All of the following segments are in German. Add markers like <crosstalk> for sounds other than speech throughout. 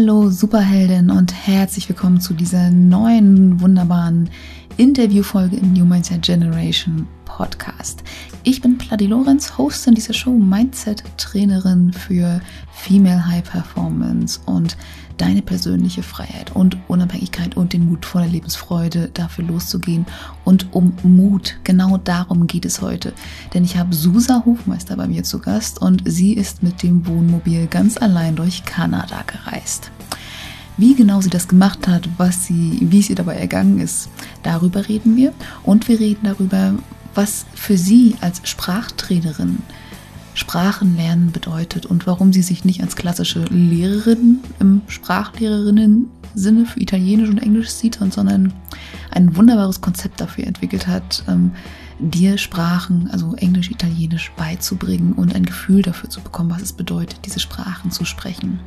Hallo Superheldin und herzlich willkommen zu dieser neuen wunderbaren Interviewfolge im New Mindset Generation Podcast. Ich bin Pladi Lorenz, Hostin dieser Show, Mindset-Trainerin für Female High Performance und deine persönliche Freiheit und Unabhängigkeit und den Mut vor der Lebensfreude dafür loszugehen und um Mut. Genau darum geht es heute. Denn ich habe Susa Hofmeister bei mir zu Gast und sie ist mit dem Wohnmobil ganz allein durch Kanada gereist. Wie genau sie das gemacht hat, was sie, wie es ihr dabei ergangen ist, darüber reden wir. Und wir reden darüber, was für sie als Sprachtrainerin Sprachenlernen bedeutet und warum sie sich nicht als klassische Lehrerin im Sprachlehrerinnen-Sinne für Italienisch und Englisch sieht, sondern ein wunderbares Konzept dafür entwickelt hat, ähm, dir Sprachen, also Englisch, Italienisch beizubringen und ein Gefühl dafür zu bekommen, was es bedeutet, diese Sprachen zu sprechen.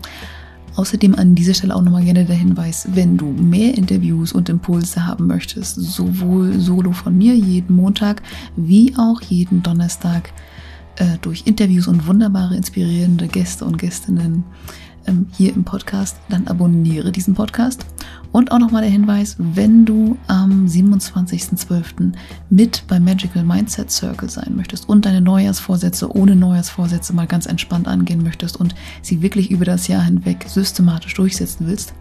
Außerdem an dieser Stelle auch nochmal gerne der Hinweis, wenn du mehr Interviews und Impulse haben möchtest, sowohl solo von mir jeden Montag wie auch jeden Donnerstag äh, durch Interviews und wunderbare, inspirierende Gäste und Gästinnen ähm, hier im Podcast, dann abonniere diesen Podcast. Und auch nochmal der Hinweis, wenn du am 27.12. mit beim Magical Mindset Circle sein möchtest und deine Neujahrsvorsätze ohne Neujahrsvorsätze mal ganz entspannt angehen möchtest und sie wirklich über das Jahr hinweg systematisch durchsetzen willst,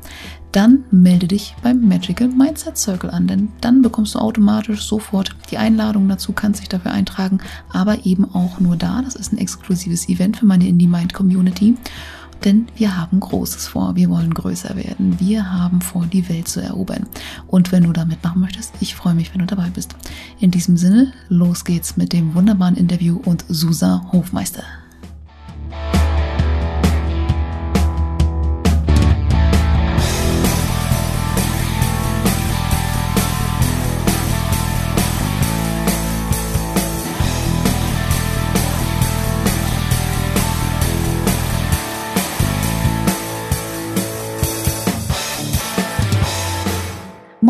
dann melde dich beim Magical Mindset Circle an, denn dann bekommst du automatisch sofort die Einladung dazu, kannst dich dafür eintragen, aber eben auch nur da. Das ist ein exklusives Event für meine Indie Mind Community. Denn wir haben Großes vor, wir wollen größer werden, wir haben vor, die Welt zu erobern. Und wenn du da mitmachen möchtest, ich freue mich, wenn du dabei bist. In diesem Sinne, los geht's mit dem wunderbaren Interview und Susa Hofmeister.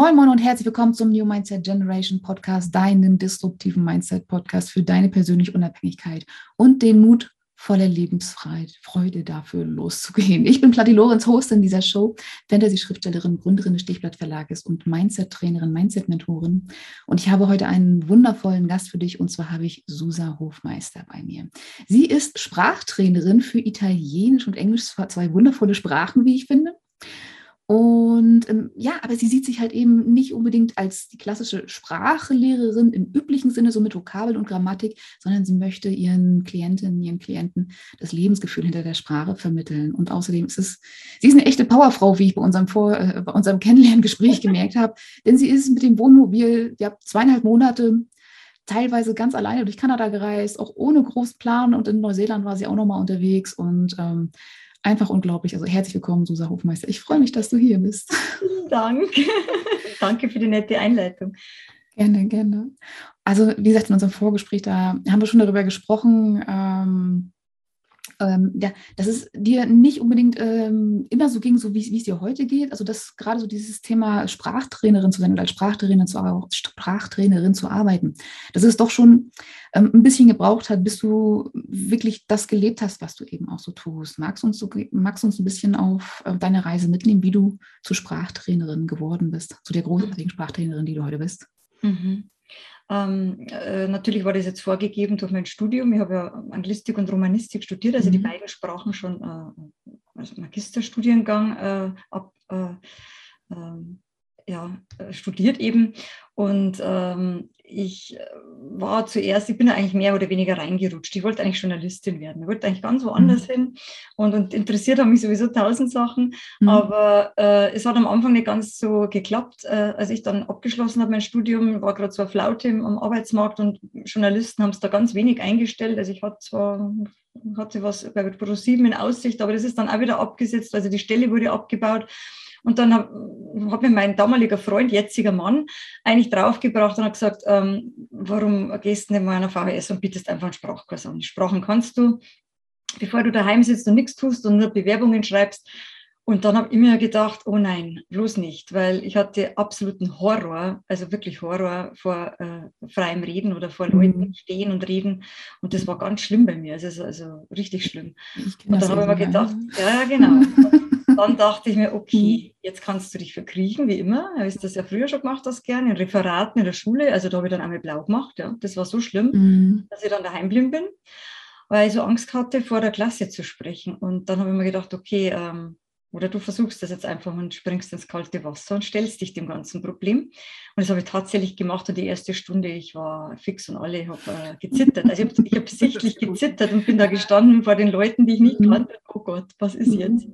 Moin Moin und herzlich willkommen zum New Mindset Generation Podcast, deinem disruptiven Mindset Podcast für deine persönliche Unabhängigkeit und den Mut voller Lebensfreiheit, Freude dafür loszugehen. Ich bin Platti Lorenz, Host in dieser Show, Fantasy-Schriftstellerin, Gründerin des Stichblatt Verlages und Mindset-Trainerin, Mindset-Mentorin. Und ich habe heute einen wundervollen Gast für dich und zwar habe ich Susa Hofmeister bei mir. Sie ist Sprachtrainerin für Italienisch und Englisch, zwei wundervolle Sprachen, wie ich finde. Und ähm, ja, aber sie sieht sich halt eben nicht unbedingt als die klassische Sprachlehrerin im üblichen Sinne, so mit Vokabeln und Grammatik, sondern sie möchte ihren Klientinnen, ihren Klienten das Lebensgefühl hinter der Sprache vermitteln. Und außerdem ist es, sie ist eine echte Powerfrau, wie ich bei unserem, Vor, äh, bei unserem <laughs> Kennenlerngespräch gemerkt habe. Denn sie ist mit dem Wohnmobil, ja, zweieinhalb Monate teilweise ganz alleine durch Kanada gereist, auch ohne großen Plan. Und in Neuseeland war sie auch nochmal unterwegs. Und ähm, einfach unglaublich. Also herzlich willkommen, Susa Hofmeister. Ich freue mich, dass du hier bist. Vielen Dank. <laughs> Danke für die nette Einleitung. Gerne, gerne. Also wie gesagt, in unserem Vorgespräch, da haben wir schon darüber gesprochen, ähm, ähm, ja, dass es dir nicht unbedingt ähm, immer so ging, so wie es dir heute geht. Also dass gerade so dieses Thema Sprachtrainerin zu sein oder als Sprachtrainerin zu, Sprachtrainerin zu arbeiten, dass es doch schon ähm, ein bisschen gebraucht hat, bis du wirklich das gelebt hast, was du eben auch so tust. Magst du uns, so, magst uns ein bisschen auf äh, deine Reise mitnehmen, wie du zur Sprachtrainerin geworden bist, zu der großartigen Sprachtrainerin, die du heute bist? Mhm. Ähm, äh, natürlich war das jetzt vorgegeben durch mein Studium. Ich habe ja Anglistik und Romanistik studiert, also mhm. die beiden Sprachen schon äh, als Magisterstudiengang äh, ab, äh, ähm, ja, äh, studiert eben. Und ähm, ich äh, war zuerst, ich bin da eigentlich mehr oder weniger reingerutscht. Ich wollte eigentlich Journalistin werden. Ich wollte eigentlich ganz woanders mhm. hin und, und interessiert haben mich sowieso tausend Sachen. Mhm. Aber äh, es hat am Anfang nicht ganz so geklappt. Äh, als ich dann abgeschlossen habe, mein Studium, war gerade so eine Flaute am Arbeitsmarkt und Journalisten haben es da ganz wenig eingestellt. Also ich hatte zwar hatte was bei ProSieben in Aussicht, aber das ist dann auch wieder abgesetzt. Also die Stelle wurde abgebaut. Und dann hat, mir mein damaliger Freund, jetziger Mann, eigentlich draufgebracht und hat gesagt, ähm, warum gehst du nicht mal in einer VHS und bietest einfach einen Sprachkurs an? Sprachen kannst du, bevor du daheim sitzt und nichts tust und nur Bewerbungen schreibst. Und dann habe ich mir gedacht, oh nein, bloß nicht, weil ich hatte absoluten Horror, also wirklich Horror vor äh, freiem Reden oder vor Leuten mhm. stehen und reden. Und das war ganz schlimm bei mir, also, also richtig schlimm. Und dann habe ich mir gedacht, ja, genau. Dann dachte ich mir, okay, jetzt kannst du dich verkriechen, wie immer. Habe ich das ja früher schon gemacht, das gerne, in Referaten in der Schule. Also da habe ich dann einmal blau gemacht. Ja. Das war so schlimm, mhm. dass ich dann daheim geblieben bin, weil ich so Angst hatte, vor der Klasse zu sprechen. Und dann habe ich mir gedacht, okay, ähm, oder du versuchst das jetzt einfach und springst ins kalte Wasser und stellst dich dem ganzen Problem. Und das habe ich tatsächlich gemacht. Und die erste Stunde, ich war fix und alle, habe äh, gezittert. Also ich habe hab <laughs> sichtlich gezittert und bin da gestanden vor den Leuten, die ich nicht mhm. kannte. Oh Gott, was ist jetzt?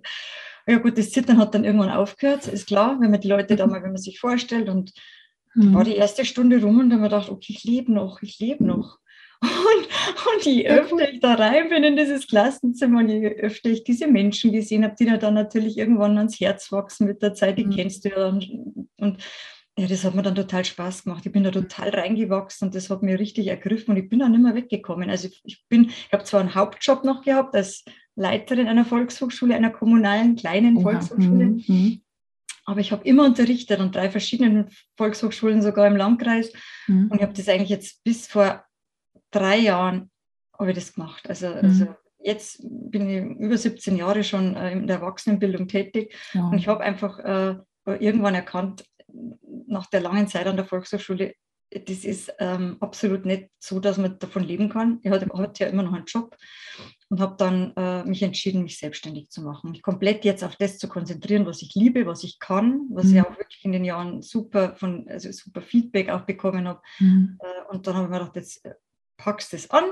Ja gut, das Zittern hat dann irgendwann aufgehört, ist klar, wenn man die Leute da mal, wenn man sich vorstellt. Und mhm. war die erste Stunde rum und dann habe ich gedacht, okay, ich lebe noch, ich lebe noch. <laughs> Und, und je öfter ich da rein bin in dieses Klassenzimmer und je öfter ich diese Menschen gesehen habe, die dann natürlich irgendwann ans Herz wachsen mit der Zeit, die mhm. kennst du ja. Und, und ja, das hat mir dann total Spaß gemacht. Ich bin da total reingewachsen und das hat mir richtig ergriffen und ich bin dann nicht mehr weggekommen. Also ich bin, ich habe zwar einen Hauptjob noch gehabt als Leiterin einer Volkshochschule, einer kommunalen kleinen Volkshochschule, mhm. mhm. aber ich habe immer unterrichtet an drei verschiedenen Volkshochschulen, sogar im Landkreis. Mhm. Und ich habe das eigentlich jetzt bis vor drei Jahren habe ich das gemacht. Also, mhm. also jetzt bin ich über 17 Jahre schon äh, in der Erwachsenenbildung tätig ja. und ich habe einfach äh, irgendwann erkannt, nach der langen Zeit an der Volkshochschule, das ist ähm, absolut nicht so, dass man davon leben kann. Ich hatte, hatte ja immer noch einen Job und habe dann äh, mich entschieden, mich selbstständig zu machen, mich komplett jetzt auf das zu konzentrieren, was ich liebe, was ich kann, was mhm. ich auch wirklich in den Jahren super von also super Feedback auch bekommen habe. Mhm. Äh, und dann habe ich mir gedacht, jetzt äh, packst es an.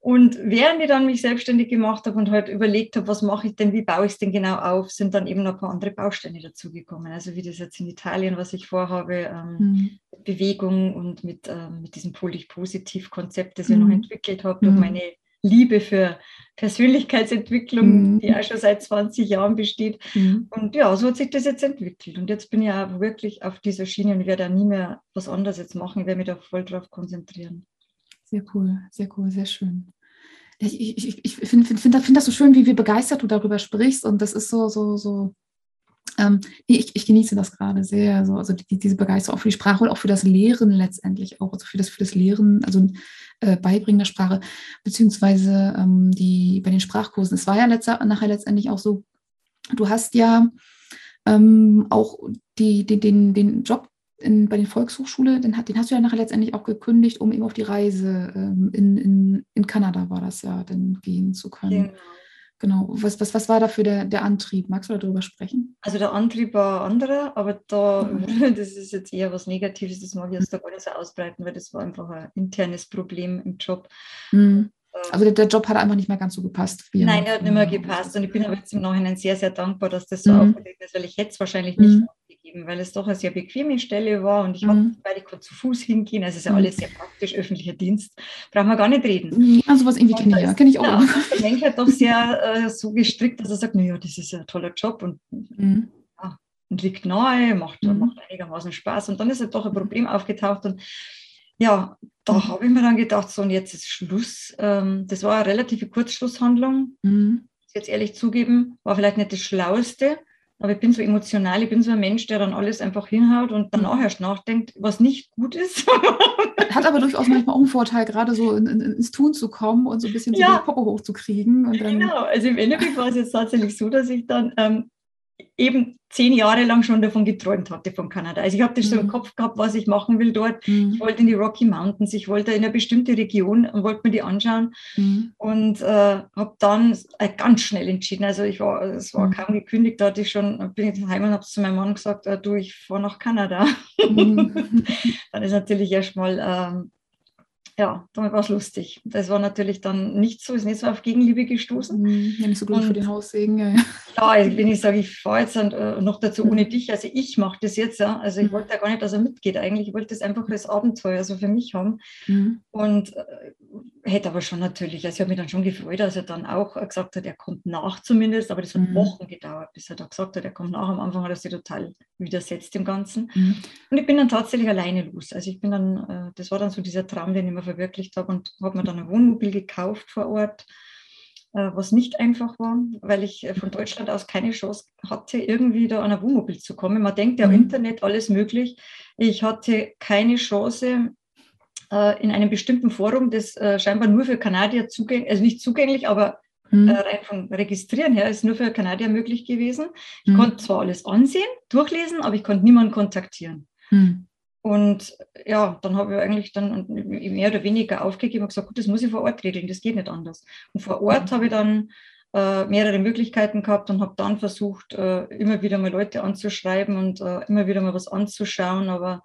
Und während ich dann mich selbstständig gemacht habe und halt überlegt habe, was mache ich denn, wie baue ich es denn genau auf, sind dann eben noch ein paar andere Bausteine dazugekommen. Also wie das jetzt in Italien, was ich vorhabe, ähm, mhm. Bewegung und mit, ähm, mit diesem Polig-Positiv-Konzept, das ich noch mhm. entwickelt habe, durch mhm. meine Liebe für Persönlichkeitsentwicklung, mhm. die auch schon seit 20 Jahren besteht. Mhm. Und ja, so hat sich das jetzt entwickelt. Und jetzt bin ich auch wirklich auf dieser Schiene und werde auch nie mehr was anderes jetzt machen. Ich werde mich da voll drauf konzentrieren. Sehr cool, sehr cool, sehr schön. Ich, ich, ich, finde find, find, find das so schön, wie, wie begeistert du darüber sprichst. Und das ist so, so, so. Ähm, ich, ich genieße das gerade sehr. So, also die, diese Begeisterung auch für die Sprache und auch für das Lehren letztendlich auch. Also für das, für das Lehren, also äh, Beibringen der Sprache, beziehungsweise ähm, die bei den Sprachkursen. Es war ja letzter, nachher letztendlich auch so, du hast ja ähm, auch die, die, den, den Job in, bei den Volkshochschule, den, den hast du ja nachher letztendlich auch gekündigt, um eben auf die Reise ähm, in, in, in Kanada war das ja, dann gehen zu können. Genau. Genau. Was, was, was war dafür der, der Antrieb? Magst du darüber sprechen? Also der Antrieb war anderer, aber da, mhm. <laughs> das ist jetzt eher was Negatives, das mag ich jetzt da gar nicht so ausbreiten, weil das war einfach ein internes Problem im Job. Mhm. Also der, der, Job hat einfach nicht mehr ganz so gepasst. Nein, er hat nicht mehr gepasst. Und ich bin aber jetzt im Nachhinein sehr, sehr dankbar, dass das so mhm. aufgelegt ist, weil ich hätte es wahrscheinlich nicht mhm gegeben, weil es doch eine sehr bequeme Stelle war und ich mhm. habe, weil ich konnte zu Fuß hingehen, also es ist ja mhm. alles sehr praktisch, öffentlicher Dienst, brauchen wir gar nicht reden. Ja, sowas irgendwie kenne ich ja, kenne ich auch. Ja, der Mensch hat doch sehr äh, so gestrickt, dass er sagt, naja, das ist ein toller Job und, mhm. ja, und liegt nahe, macht, mhm. macht einigermaßen Spaß und dann ist halt doch ein Problem aufgetaucht und ja, da mhm. habe ich mir dann gedacht, so und jetzt ist Schluss. Ähm, das war eine relative Kurzschlusshandlung. Mhm. Jetzt ehrlich zugeben, war vielleicht nicht das Schlauste, aber ich bin so emotional, ich bin so ein Mensch, der dann alles einfach hinhaut und danach mhm. erst nachdenkt, was nicht gut ist. <laughs> Hat aber durchaus manchmal auch einen Vorteil, gerade so in, in, ins Tun zu kommen und so ein bisschen so ja. die Poppe hochzukriegen. genau, also im Endeffekt war es jetzt tatsächlich so, dass ich dann ähm, eben zehn Jahre lang schon davon geträumt hatte, von Kanada. Also ich habe das mhm. so im. Kopf gehabt, was ich machen will dort. Mhm. Ich wollte in die Rocky Mountains, ich wollte in eine bestimmte Region und wollte mir die anschauen mhm. und äh, habe dann äh, ganz schnell entschieden. Also ich war, es war mhm. kaum gekündigt, da hatte ich schon, bin ich daheim und habe zu meinem Mann gesagt, äh, du, ich fahre nach Kanada. Mhm. <laughs> dann ist natürlich erstmal ähm, ja, damit war es lustig. Das war natürlich dann nicht so, ist nicht so auf Gegenliebe gestoßen. Mhm, ja, nicht so gut für den Haussegen. Ja, ja. ja wenn ich sage, ich fahre jetzt dann, äh, noch dazu ohne mhm. dich, also ich mache das jetzt, ja. Also ich mhm. wollte ja gar nicht, dass er mitgeht eigentlich. Ich wollte das einfach als Abenteuer so für mich haben. Mhm. Und äh, hätte aber schon natürlich, also ich habe mich dann schon gefreut, dass er dann auch gesagt hat, er kommt nach zumindest, aber das hat mhm. Wochen gedauert, bis er da gesagt hat, er kommt nach. Am Anfang hat er sich total widersetzt dem Ganzen. Mhm. Und ich bin dann tatsächlich alleine los. Also ich bin dann, äh, das war dann so dieser Traum, den ich mir verwirklicht habe und habe mir dann ein Wohnmobil gekauft vor Ort, äh, was nicht einfach war, weil ich äh, von Deutschland aus keine Chance hatte, irgendwie da an ein Wohnmobil zu kommen. Man denkt ja im mhm. Internet alles möglich. Ich hatte keine Chance, äh, in einem bestimmten Forum, das scheinbar nur für Kanadier zugänglich, also nicht zugänglich, aber Mhm. Äh, rein vom Registrieren her ist nur für Kanadier möglich gewesen. Ich mhm. konnte zwar alles ansehen, durchlesen, aber ich konnte niemanden kontaktieren. Mhm. Und ja, dann habe ich eigentlich dann mehr oder weniger aufgegeben und gesagt, gut, das muss ich vor Ort regeln, das geht nicht anders. Und vor Ort habe ich dann äh, mehrere Möglichkeiten gehabt und habe dann versucht, äh, immer wieder mal Leute anzuschreiben und äh, immer wieder mal was anzuschauen. Aber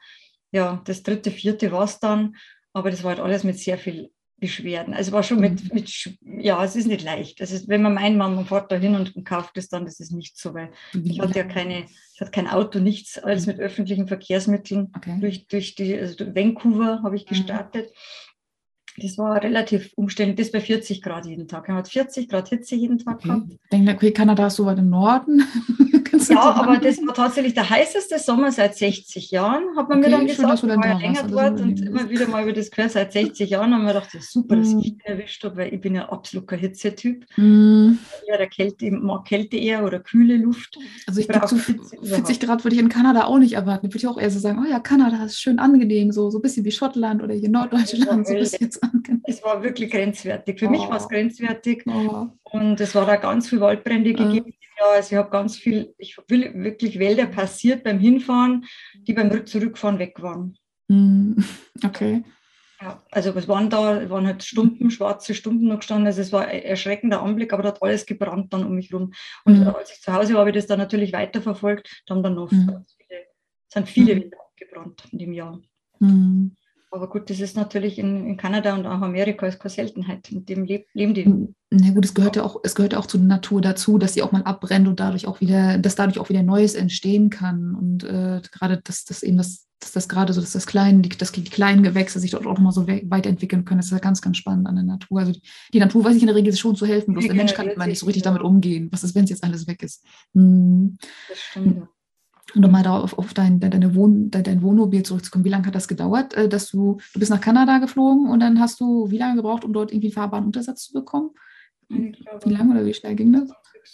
ja, das dritte, vierte war es dann. Aber das war halt alles mit sehr viel Beschwerden. Also war schon mit, mhm. mit ja, es ist nicht leicht. Also wenn man meint, man fährt da hin und kauft es dann, das ist nicht so, weil ich hatte ja keine, ich hatte kein Auto, nichts, alles mit öffentlichen Verkehrsmitteln. Okay. Durch, durch die, also durch Vancouver habe ich mhm. gestartet. Mhm. Das war relativ umständlich, das bei 40 Grad jeden Tag. Er hat 40 Grad Hitze jeden Tag okay. gehabt. Ich denke, okay, Kanada ist so weit im Norden. <laughs> ja, aber das war tatsächlich der heißeste Sommer seit 60 Jahren, hat man okay, mir dann gesagt. Schön, war länger dort und immer wieder mal über das gehört, seit 60 Jahren haben wir gedacht, das ist super, dass ich ihn erwischt habe, weil ich bin ja absoluter Hitzetyp. Mm. Ja, der Kälte, mag Kälte eher oder kühle Luft. Also ich glaube, so 40 Grad würde ich in Kanada auch nicht erwarten. Ich würde ich auch eher so sagen, oh ja, Kanada ist schön angenehm, so, so ein bisschen wie Schottland oder hier Norddeutschland. So <laughs> es war wirklich grenzwertig. Für oh. mich war es grenzwertig. Oh. Und es war da ganz viel Waldbrände oh. gegeben. Ja, also ich habe ganz viel, ich will wirklich Wälder passiert beim Hinfahren, die beim Zurückfahren weg waren. Mm, <laughs> okay. Ja, also es waren da, waren halt Stumpen, schwarze Stumpen noch gestanden. Also es war ein erschreckender Anblick, aber da hat alles gebrannt dann um mich rum. Und mhm. als ich zu Hause war, habe ich das dann natürlich weiterverfolgt. Da haben dann noch mhm. viele, sind viele mhm. abgebrannt in dem Jahr. Mhm. Aber gut, das ist natürlich in, in Kanada und auch Amerika ist keine Seltenheit. Mit dem leb, leben die. Na gut, es gehört ja auch, es gehört ja auch zur Natur dazu, dass sie auch mal abbrennt und dadurch auch wieder, dass dadurch auch wieder Neues entstehen kann. Und äh, gerade, dass das eben das, dass das gerade so, dass das kleine, die, dass die kleinen Gewächse sich dort auch mal so weiterentwickeln können, das ist ja ganz, ganz spannend an der Natur. Also die Natur weiß ich in der Regel schon zu helfen, bloß der Mensch kann immer nicht so richtig damit umgehen. Was ist, wenn es jetzt alles weg ist? Hm. Das stimmt. Und nochmal darauf auf dein, deine Wohn, dein Wohnmobil zurückzukommen. Wie lange hat das gedauert, äh, dass du, du bist nach Kanada geflogen und dann hast du wie lange gebraucht, um dort irgendwie fahrbaren Untersatz zu bekommen? Glaube, wie lange oder wie schnell ging das?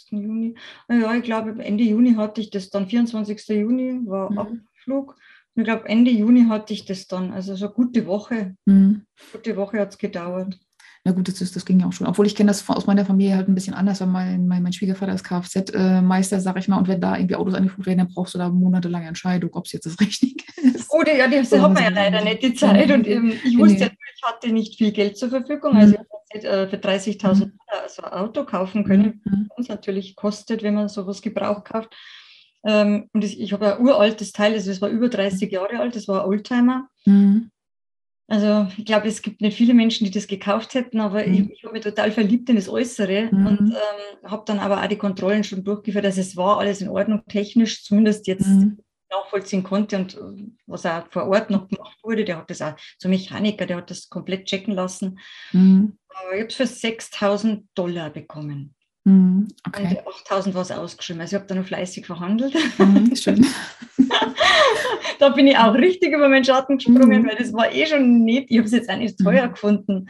Juni. Ja, ich glaube, Ende Juni hatte ich das dann, 24. Juni war mhm. Abflug. Und ich glaube, Ende Juni hatte ich das dann. Also so eine gute Woche. Mhm. Gute Woche hat es gedauert. Na gut, das, das ging ja auch schon. Obwohl ich kenne das aus meiner Familie halt ein bisschen anders, weil mein, mein, mein Schwiegervater ist Kfz-Meister, sag ich mal. Und wenn da irgendwie Autos angeguckt werden, dann brauchst du da monatelange Entscheidung, ob es jetzt das <laughs> Richtige ist. Oder ja, die so, hat man ja leider nicht die Zeit. Und ähm, ich wusste nee. ja, ich hatte nicht viel Geld zur Verfügung. Also mhm. ich habe äh, für 30.000 Dollar mhm. so ein Auto kaufen können. Mhm. Uns natürlich kostet, wenn man sowas Gebrauch kauft. Ähm, und ich, ich habe ein uraltes Teil, also es war über 30 Jahre alt, das war ein Oldtimer. Mhm. Also ich glaube, es gibt nicht viele Menschen, die das gekauft hätten, aber mhm. ich, ich habe mich total verliebt in das Äußere mhm. und ähm, habe dann aber auch die Kontrollen schon durchgeführt. Also es war alles in Ordnung, technisch zumindest jetzt mhm. nachvollziehen konnte und äh, was auch vor Ort noch gemacht wurde, der hat das auch, so Mechaniker, der hat das komplett checken lassen. Mhm. Aber ich habe es für 6000 Dollar bekommen. Mhm, okay. Und 8000 war es ausgeschrieben. Also ich habe da noch fleißig verhandelt. Mhm, <laughs> schön. da bin ich auch richtig über meinen Schatten gesprungen, mhm. weil das war eh schon nicht, ich habe es jetzt eigentlich teuer mhm. gefunden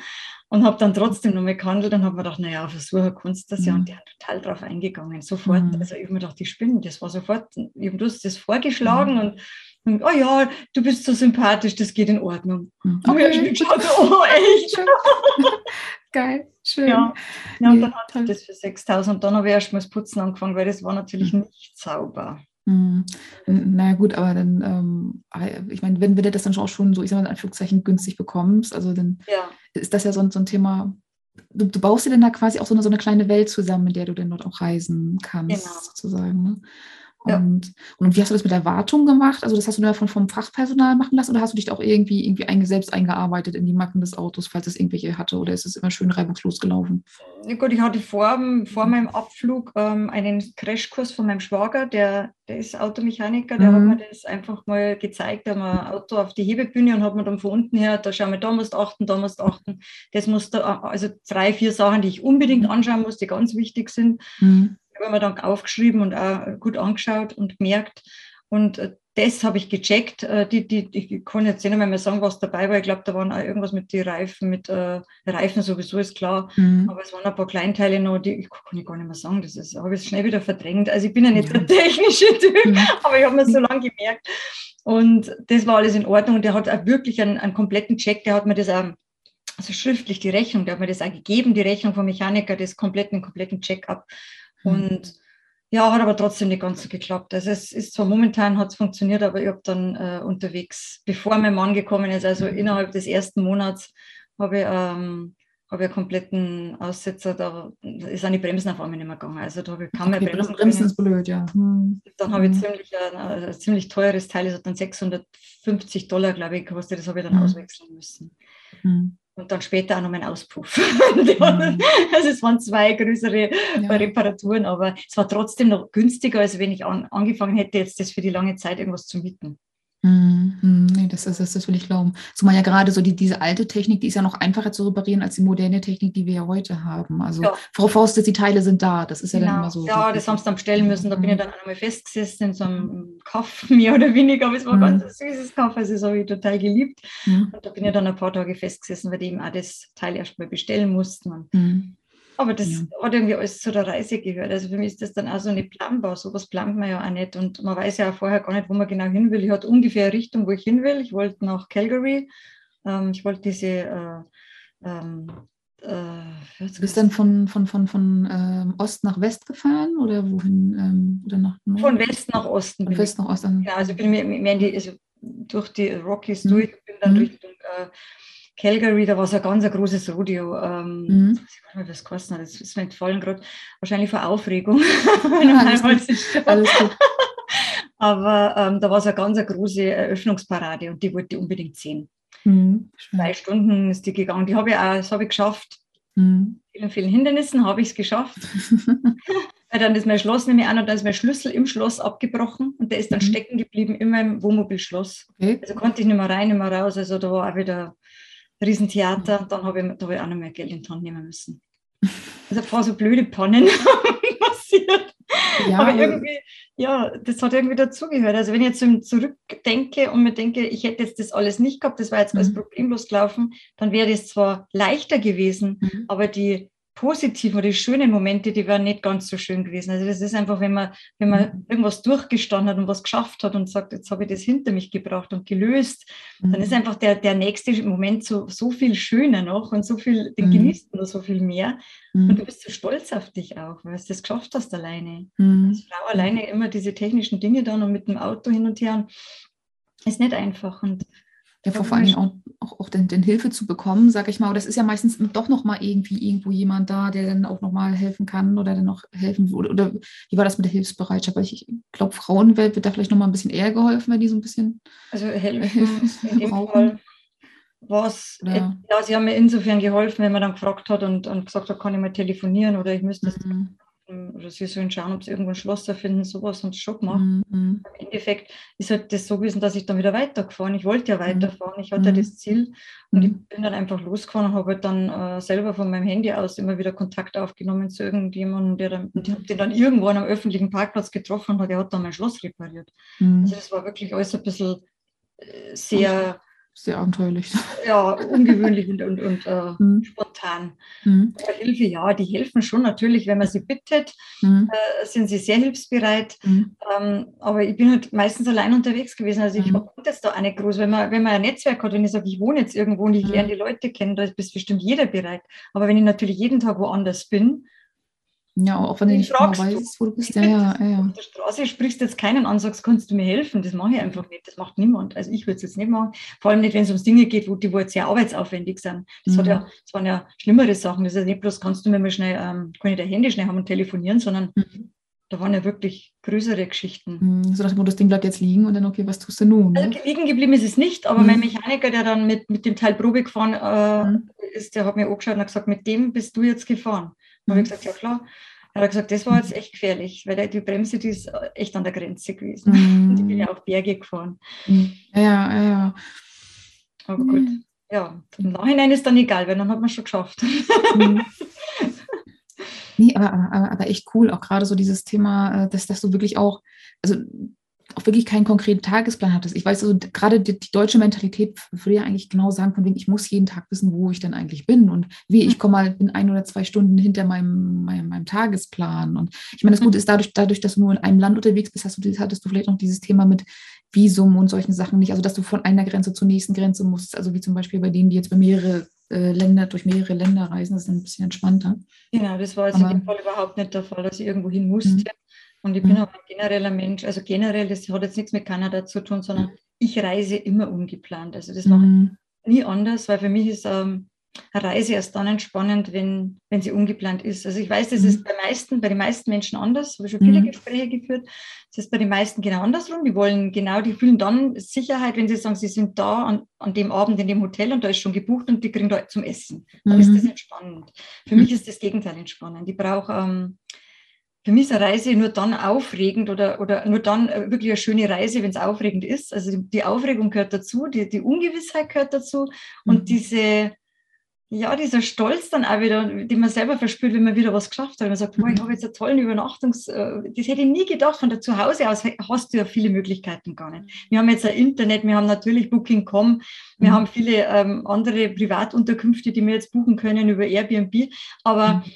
und habe dann trotzdem noch mal gehandelt und habe mir gedacht, naja, Versucher kannst das ja. Und die hat total drauf eingegangen, sofort. Mhm. Also ich habe mir gedacht, die spinnen, das war sofort, ich habe das vorgeschlagen mhm. und und, oh ja, du bist so sympathisch, das geht in Ordnung. Okay. Und ich geschaut, oh echt. <laughs> Geil, schön. Ja, ja und dann hatte ich das für 6000 und dann habe ich erst mal das Putzen angefangen, weil das war natürlich mhm. nicht sauber. Mhm. Na gut, aber dann, ähm, ich meine, wenn, wenn du das dann auch schon so, ich sag mal in Anführungszeichen, günstig bekommst, also dann ja. ist das ja so, so ein Thema, du, du, baust dir dann da quasi auch so eine, so eine kleine Welt zusammen, in der du dann dort auch reisen kannst, genau. sozusagen. Ne? Ja. Und, und wie hast du das mit der Wartung gemacht? Also das hast du nur von, vom Fachpersonal machen lassen oder hast du dich auch irgendwie, irgendwie einge, selbst eingearbeitet in die Macken des Autos, falls es irgendwelche hatte oder ist es immer schön reibungslos gelaufen? Ja, gut, ich hatte vor, vor meinem Abflug ähm, einen Crashkurs von meinem Schwager, der, der ist Automechaniker, der mhm. hat mir das einfach mal gezeigt, da haben ein Auto auf die Hebebühne und hat mir dann von unten her, da schauen wir, da musst du achten, da musst du achten. Das musst du, also drei, vier Sachen, die ich unbedingt mhm. anschauen muss, die ganz wichtig sind. Mhm habe mir dann aufgeschrieben und auch gut angeschaut und gemerkt. Und äh, das habe ich gecheckt. Äh, die, die, ich kann jetzt nicht mehr sagen, was dabei war. Ich glaube, da waren auch irgendwas mit den Reifen, mit äh, Reifen sowieso ist klar. Mhm. Aber es waren ein paar Kleinteile noch, die ich kann ich gar nicht mehr sagen. Das ist, habe ich schnell wieder verdrängt. Also ich bin ja nicht der technische Typ, mhm. aber ich habe mir so lange gemerkt. Und das war alles in Ordnung. Und der hat auch wirklich einen, einen kompletten Check, der hat mir das auch also schriftlich die Rechnung, der hat mir das auch gegeben, die Rechnung vom Mechaniker, das kompletten, kompletten Check-up. Mhm. Und ja, hat aber trotzdem nicht ganz so geklappt. Also es ist zwar momentan hat es funktioniert, aber ich habe dann äh, unterwegs, bevor mein Mann gekommen ist, also innerhalb des ersten Monats, habe ich, ähm, hab ich einen kompletten Aussetzer, da ist an die Bremsen auf einmal nicht mehr gegangen. Also da habe ich kaum okay, mehr bremsen Bremsen ist blöd, ja. Hm. Dann habe ich hm. ziemlich, ein, äh, ein, ziemlich teures Teil, das hat dann 650 Dollar, glaube ich, gekostet, das habe ich dann hm. auswechseln müssen. Hm und dann später auch noch mein Auspuff. <laughs> Mhm. also es waren zwei größere ja. Reparaturen, aber es war trotzdem noch günstiger, als wenn ich an, angefangen hätte, jetzt das für die lange Zeit irgendwas zu mieten. Mhm. Nee, das, ist, das, das will ich glauben. Zumal ja gerade so die, diese alte Technik, die ist ja noch einfacher zu reparieren als die moderne Technik, die wir ja heute haben. Also ja. vorausgesetzt, die Teile sind da. Das ist ja genau. dann immer so. Ja, das haben sie dann bestellen müssen. Da bin ich mhm. dann einmal festgesessen in so einem Kaff, <laughs> mehr oder weniger. Aber es war mhm. ein ganz süßes Kaff, also das habe ich total geliebt. Mhm. Und da bin ich dann ein paar Tage festgesessen, weil die eben auch das Teil erstmal bestellen mussten. Aber das ja. hat irgendwie alles zu der Reise gehört. Also für mich ist das dann auch so nicht planbar. Sowas plant man ja auch nicht. Und man weiß ja auch vorher gar nicht, wo man genau hin will. Ich hatte ungefähr eine Richtung, wo ich hin will. Ich wollte nach Calgary. Ähm, ich wollte diese äh, ähm, äh, du bist dann von, von, von, von ähm, Ost nach West gefahren oder wohin? Ähm, oder nach Nord? Von West nach Osten. Von West nach Osten. Ja, also bin mehr, mehr in die, also durch die Rockies mhm. durch, bin dann mhm. Richtung äh, Calgary, da war so ein ganz ein großes Rodeo. Ähm, mhm. Ich weiß nicht was kostet. Das ist mir entfallen gerade. Wahrscheinlich vor Aufregung. Ja, <laughs> alles, gut. alles gut. <laughs> Aber ähm, da war so eine ganz eine große Eröffnungsparade und die wollte ich unbedingt sehen. Mhm. Zwei Stunden ist die gegangen. Die habe ich auch, das habe ich geschafft. Mhm. Vielen, vielen Hindernissen habe ich es geschafft. <laughs> Dann ist mein Schloss nämlich an und dann ist mein Schlüssel im Schloss abgebrochen und der ist dann mhm. stecken geblieben in meinem Wohnmobilschloss. Okay. Also konnte ich nicht mehr rein, nicht mehr raus. Also da war auch wieder Riesentheater. Und dann habe ich, da habe ich auch noch mehr Geld in die Hand nehmen müssen. Also ein paar so blöde Pannen <laughs> passiert. Ja, aber irgendwie, ja, das hat irgendwie dazugehört. Also wenn ich jetzt zurückdenke und mir denke, ich hätte jetzt das alles nicht gehabt, das war jetzt alles mhm. problemlos gelaufen, dann wäre das zwar leichter gewesen, mhm. aber die positiven oder die schönen Momente, die wären nicht ganz so schön gewesen. Also das ist einfach, wenn man, wenn man mhm. irgendwas durchgestanden hat und was geschafft hat und sagt, jetzt habe ich das hinter mich gebracht und gelöst, mhm. dann ist einfach der, der nächste Moment so, so viel schöner noch und so viel, den mhm. genießt man so viel mehr. Mhm. Und du bist so stolz auf dich auch, weil du das geschafft hast alleine. Mhm. Als Frau alleine immer diese technischen Dinge dann und mit dem Auto hin und her. Ist nicht einfach. Und ja, vor, Dingen auch, auch, auch den, den, Hilfe zu bekommen, sage ich mal. Oder es ist ja meistens doch noch mal irgendwie irgendwo jemand da, der dann auch noch mal helfen kann oder dann noch helfen würde. Oder wie war das mit der Hilfsbereitschaft? Weil ich, glaube, Frauenwelt wird da vielleicht noch mal ein bisschen eher geholfen, wenn die so ein bisschen also helfen <laughs> in dem Fall was, ja. ja, sie haben mir insofern geholfen, wenn man dann gefragt hat und, und gesagt hat, kann ich mal telefonieren oder ich müsste mhm oder sie sollen schauen, ob sie irgendwo ein Schloss erfinden, sowas und schon gemacht. Mhm. Im Endeffekt ist halt das so gewesen, dass ich dann wieder weitergefahren. Ich wollte ja mhm. weiterfahren, ich hatte mhm. das Ziel und ich mhm. bin dann einfach losgefahren und habe halt dann äh, selber von meinem Handy aus immer wieder Kontakt aufgenommen zu irgendjemandem, der dann, mhm. den dann irgendwo an einem öffentlichen Parkplatz getroffen hat, der hat dann mein Schloss repariert. Also das war wirklich alles ein bisschen äh, sehr sehr abenteuerlich. Ja, ungewöhnlich und, und, und äh, mhm. <laughs> spontan. Mhm. Hilfe, ja, die helfen schon natürlich, wenn man sie bittet, mhm. äh, sind sie sehr hilfsbereit. Mhm. Ähm, aber ich bin halt meistens allein unterwegs gewesen. Also ich mhm. konnte das da auch nicht groß. Wenn man, wenn man ein Netzwerk hat, wenn ich sage, ich wohne jetzt irgendwo und ich mhm. lerne die Leute kennen, da ist bestimmt jeder bereit. Aber wenn ich natürlich jeden Tag woanders bin, ja, auch wenn du nicht genau weißt, wo du bist. Ja, ja, ja. Auf der Straße sprichst du jetzt keinen an, sagst, kannst du mir helfen? Das mache ich einfach nicht. Das macht niemand. Also ich würde es jetzt nicht machen. Vor allem nicht, wenn es um Dinge geht, wo die wo jetzt sehr arbeitsaufwendig sind. Das, mhm. hat ja, das waren ja schlimmere Sachen. Das ist nicht bloß, kannst du mir mal schnell, ähm, kann ich dein Handy schnell haben und telefonieren, sondern mhm. da waren ja wirklich größere Geschichten. Mhm. So nach dem das Ding bleibt jetzt liegen und dann, okay, was tust du nun? Ne? Also liegen geblieben ist es nicht, aber mein mhm. Mechaniker, der dann mit, mit dem Teil Probe gefahren äh, mhm. ist, der hat mir angeschaut und hat gesagt, mit dem bist du jetzt gefahren. Da habe ich gesagt, ja klar hat er gesagt, das war jetzt echt gefährlich, weil die Bremse, die ist echt an der Grenze gewesen. Mhm. Und ich bin ja auch Berge gefahren. Mhm. Ja, ja, ja. Aber gut, mhm. ja, im Nachhinein ist dann egal, weil dann hat man schon geschafft. Mhm. <laughs> Nee, aber, aber, aber echt cool, auch gerade so dieses Thema, äh, dass, dass du wirklich auch, also auch wirklich keinen konkreten Tagesplan hattest. Ich weiß, also gerade die, die, deutsche Mentalität würde ja eigentlich genau sagen, von wegen, ich muss jeden Tag wissen, wo ich dann eigentlich bin und wie, ich komme mal in ein oder zwei Stunden hinter meinem, meinem, meinem Tagesplan. Und ich meine, das Gute ist dadurch, dadurch, dass du nur in einem Land unterwegs bist, hast du, hattest du vielleicht noch dieses Thema mit Visum und solchen Sachen nicht. Also, dass du von einer Grenze zur nächsten Grenze musst. Also, wie zum Beispiel bei denen, die jetzt bei mehrere äh, Länder, durch mehrere Länder reisen, das ist ein bisschen entspannter. Genau, das war jetzt in dem Fall überhaupt nicht der Fall, dass ich irgendwo hin musste. Mhm. Und ich bin mhm. auch ein genereller Mensch, also generell, das hat jetzt nichts mit Kanada zu tun, sondern ich reise immer ungeplant. Also das mache mhm. ich nie anders, weil für mich ist ähm, eine Reise erst dann entspannend, wenn, wenn sie ungeplant ist. Also ich weiß, das ist mhm. bei, meisten, bei den meisten Menschen anders. Ich habe schon viele mhm. Gespräche geführt. Das ist bei den meisten genau andersrum. Die wollen genau, die fühlen dann Sicherheit, wenn sie sagen, sie sind da an, an dem Abend in dem Hotel und da ist schon gebucht und die kriegen da zum Essen. Dann mhm. ist das entspannend. Für mich ist das Gegenteil entspannend. Ich brauche ähm, für mich ist eine Reise nur dann aufregend oder, oder nur dann äh, wirklich eine schöne Reise, wenn es aufregend ist. Also die, die, Aufregung gehört dazu, die, die Ungewissheit gehört dazu und mhm. diese, ja, dieser Stolz dann auch wieder, den man selber verspürt, wenn man wieder was geschafft hat. Man sagt, boah, ich mhm. habe jetzt einen tollen Übernachtungs-, äh, das hätte ich nie gedacht. Von der Zuhause aus hast du ja viele Möglichkeiten gar nicht. Wir haben jetzt ein Internet, wir haben natürlich Booking.com, wir mhm. haben viele ähm, andere Privatunterkünfte, die wir jetzt buchen können über Airbnb, aber mhm.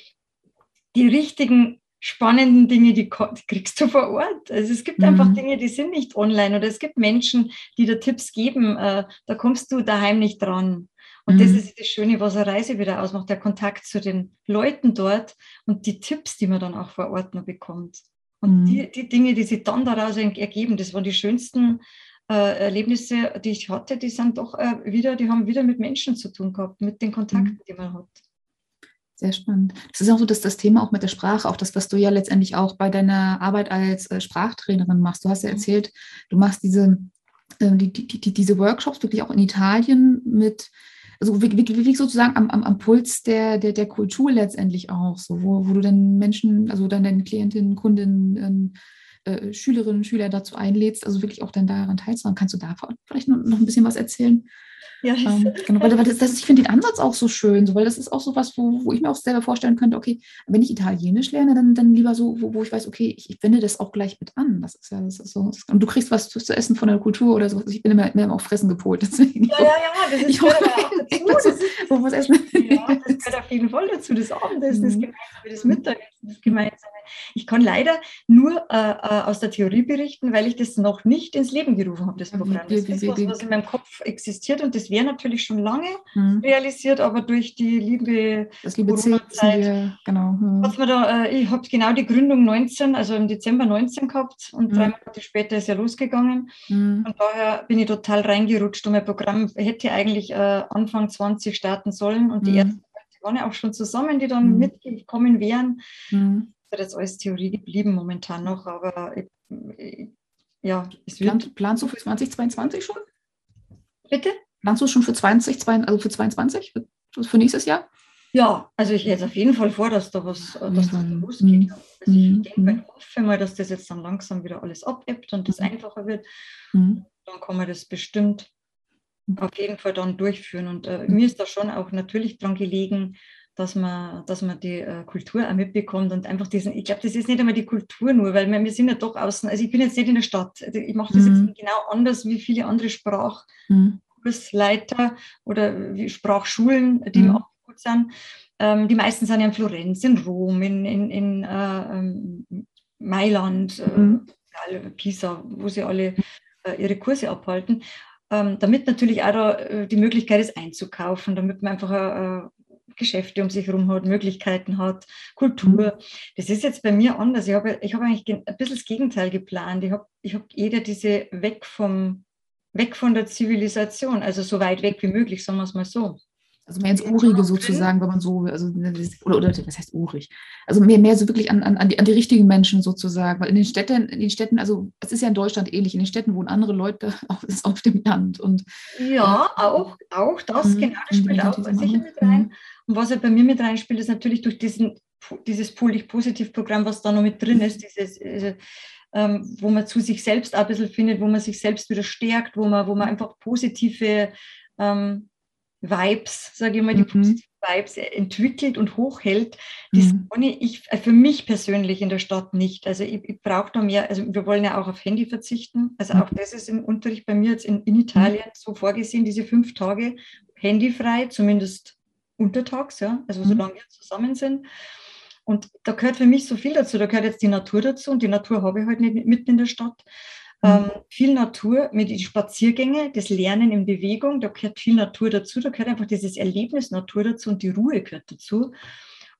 die richtigen spannenden Dinge, die, kriegst du vor Ort. Also es gibt mhm. einfach Dinge, die sind nicht online oder es gibt Menschen, die dir Tipps geben, äh, da kommst du daheim nicht dran. Und mhm. das ist das Schöne, was eine Reise wieder ausmacht, der Kontakt zu den Leuten dort und die Tipps, die man dann auch vor Ort noch bekommt. Und mhm. die, die Dinge, die sich dann daraus ergeben, das waren die schönsten äh, Erlebnisse, die ich hatte, die sind doch äh, wieder, die haben wieder mit Menschen zu tun gehabt, mit den Kontakten, mhm. die man hat. Sehr spannend. Das ist auch so dass das Thema auch mit der Sprache, auch das, was du ja letztendlich auch bei deiner Arbeit als äh, Sprachtrainerin machst. Du hast ja mhm. erzählt, du machst diese, äh, die, die, die, diese Workshops wirklich auch in Italien mit, also wirklich sozusagen am, am, am Puls der, der, der Kultur letztendlich auch, so, wo, wo du dann Menschen, also dann deine Klientinnen, Kundinnen, ähm, äh, Schülerinnen, Schüler dazu einlädst, also wirklich auch dann daran teilzunehmen. Kannst du da vielleicht noch, noch ein bisschen was erzählen? Ja, ähm, genau, weil, das, das, ich finde den Ansatz auch so schön, so, weil das ist auch so was, wo, wo ich mir auch selber vorstellen könnte, okay, wenn ich Italienisch lerne, dann, dann lieber so, wo, wo ich weiß, okay, ich, ich wende das auch gleich mit an. Das ist ja das ist so. Und du kriegst was zu, zu, essen von der Kultur oder so. Ich bin immer, immer auf Fressen gepolt. <laughs> Deswegen. Ja, ja, ja, das ist ich hoffe, auch <laughs> dazu. Das ist, wo was essen. Ja, das gehört auf jeden Fall dazu. Das Abendessen, das mhm. Gemeinsame, das Mittagessen, das Gemeinsame. Ich kann leider nur äh, äh, aus der Theorie berichten, weil ich das noch nicht ins Leben gerufen habe, das Programm. Das ist was, was in meinem Kopf existiert und das wäre natürlich schon lange mhm. realisiert, aber durch die liebe, das liebe Zeit, genau. Mhm. Da, äh, ich habe genau die Gründung 19, also im Dezember 19 gehabt und mhm. drei Monate später ist ja losgegangen. Mhm. Und daher bin ich total reingerutscht und mein Programm hätte eigentlich äh, Anfang 20 starten sollen und die mhm. ersten ja auch schon zusammen, die dann mhm. mitgekommen wären. Mhm. Das ist alles Theorie geblieben momentan noch, aber ich, ich, ja, es wird. Plant, planst du für 2022 schon? Bitte? Planst du schon für 20, also für 22, für, für nächstes Jahr? Ja, also ich hätte auf jeden Fall vor, dass da was dass da losgeht. Mhm. Also ich denke, mhm. ich hoffe mal, dass das jetzt dann langsam wieder alles abebbt und das mhm. einfacher wird. Dann kann man das bestimmt auf jeden Fall dann durchführen. Und äh, mir ist da schon auch natürlich dran gelegen, dass man, dass man die äh, Kultur auch mitbekommt und einfach diesen, ich glaube, das ist nicht einmal die Kultur nur, weil wir, wir sind ja doch außen, also ich bin jetzt nicht in der Stadt, also ich mache das mhm. jetzt genau anders wie viele andere Sprachkursleiter mhm. oder wie Sprachschulen, die mhm. auch gut sind. Ähm, die meisten sind ja in Florenz, in Rom, in, in, in äh, ähm, Mailand, äh, mhm. Pisa, wo sie alle äh, ihre Kurse abhalten. Ähm, damit natürlich auch da äh, die Möglichkeit ist einzukaufen, damit man einfach äh, Geschäfte um sich herum hat, Möglichkeiten hat, Kultur. Mhm. Das ist jetzt bei mir anders. Ich habe, ich habe eigentlich ein bisschen das Gegenteil geplant. Ich habe, ich habe eher diese weg vom, weg von der Zivilisation, also so weit weg wie möglich, sagen wir es mal so. Also mehr ins Urige sozusagen, wenn man so, also, oder, oder was heißt urig? Also mehr, mehr so wirklich an, an, an, die, an die richtigen Menschen sozusagen. Weil in den Städten, in den Städten, also es ist ja in Deutschland ähnlich, in den Städten wohnen andere Leute <laughs> auf, auf dem Land. Und, ja, auch, auch das, mhm. genau, das spielt auch sicher mit rein. Mhm. Und was ja bei mir mit reinspielt, ist natürlich durch diesen, dieses Positiv-Programm, was da noch mit drin ist, dieses, äh, ähm, wo man zu sich selbst auch ein bisschen findet, wo man sich selbst wieder stärkt, wo man, wo man einfach positive ähm, Vibes, sage ich mal, die mhm. positiven Vibes entwickelt und hochhält, das mhm. kann ich äh, für mich persönlich in der Stadt nicht. Also ich, ich brauche da mehr, also wir wollen ja auch auf Handy verzichten. Also auch mhm. das ist im Unterricht bei mir jetzt in, in Italien so vorgesehen, diese fünf Tage handyfrei, zumindest untertags, ja, also mhm. solange wir zusammen sind. Und da gehört für mich so viel dazu. Da gehört jetzt die Natur dazu und die Natur habe ich halt nicht mitten in der Stadt. Ähm, viel Natur mit den Spaziergänge, das Lernen in Bewegung, da gehört viel Natur dazu, da gehört einfach dieses Erlebnis Natur dazu und die Ruhe gehört dazu.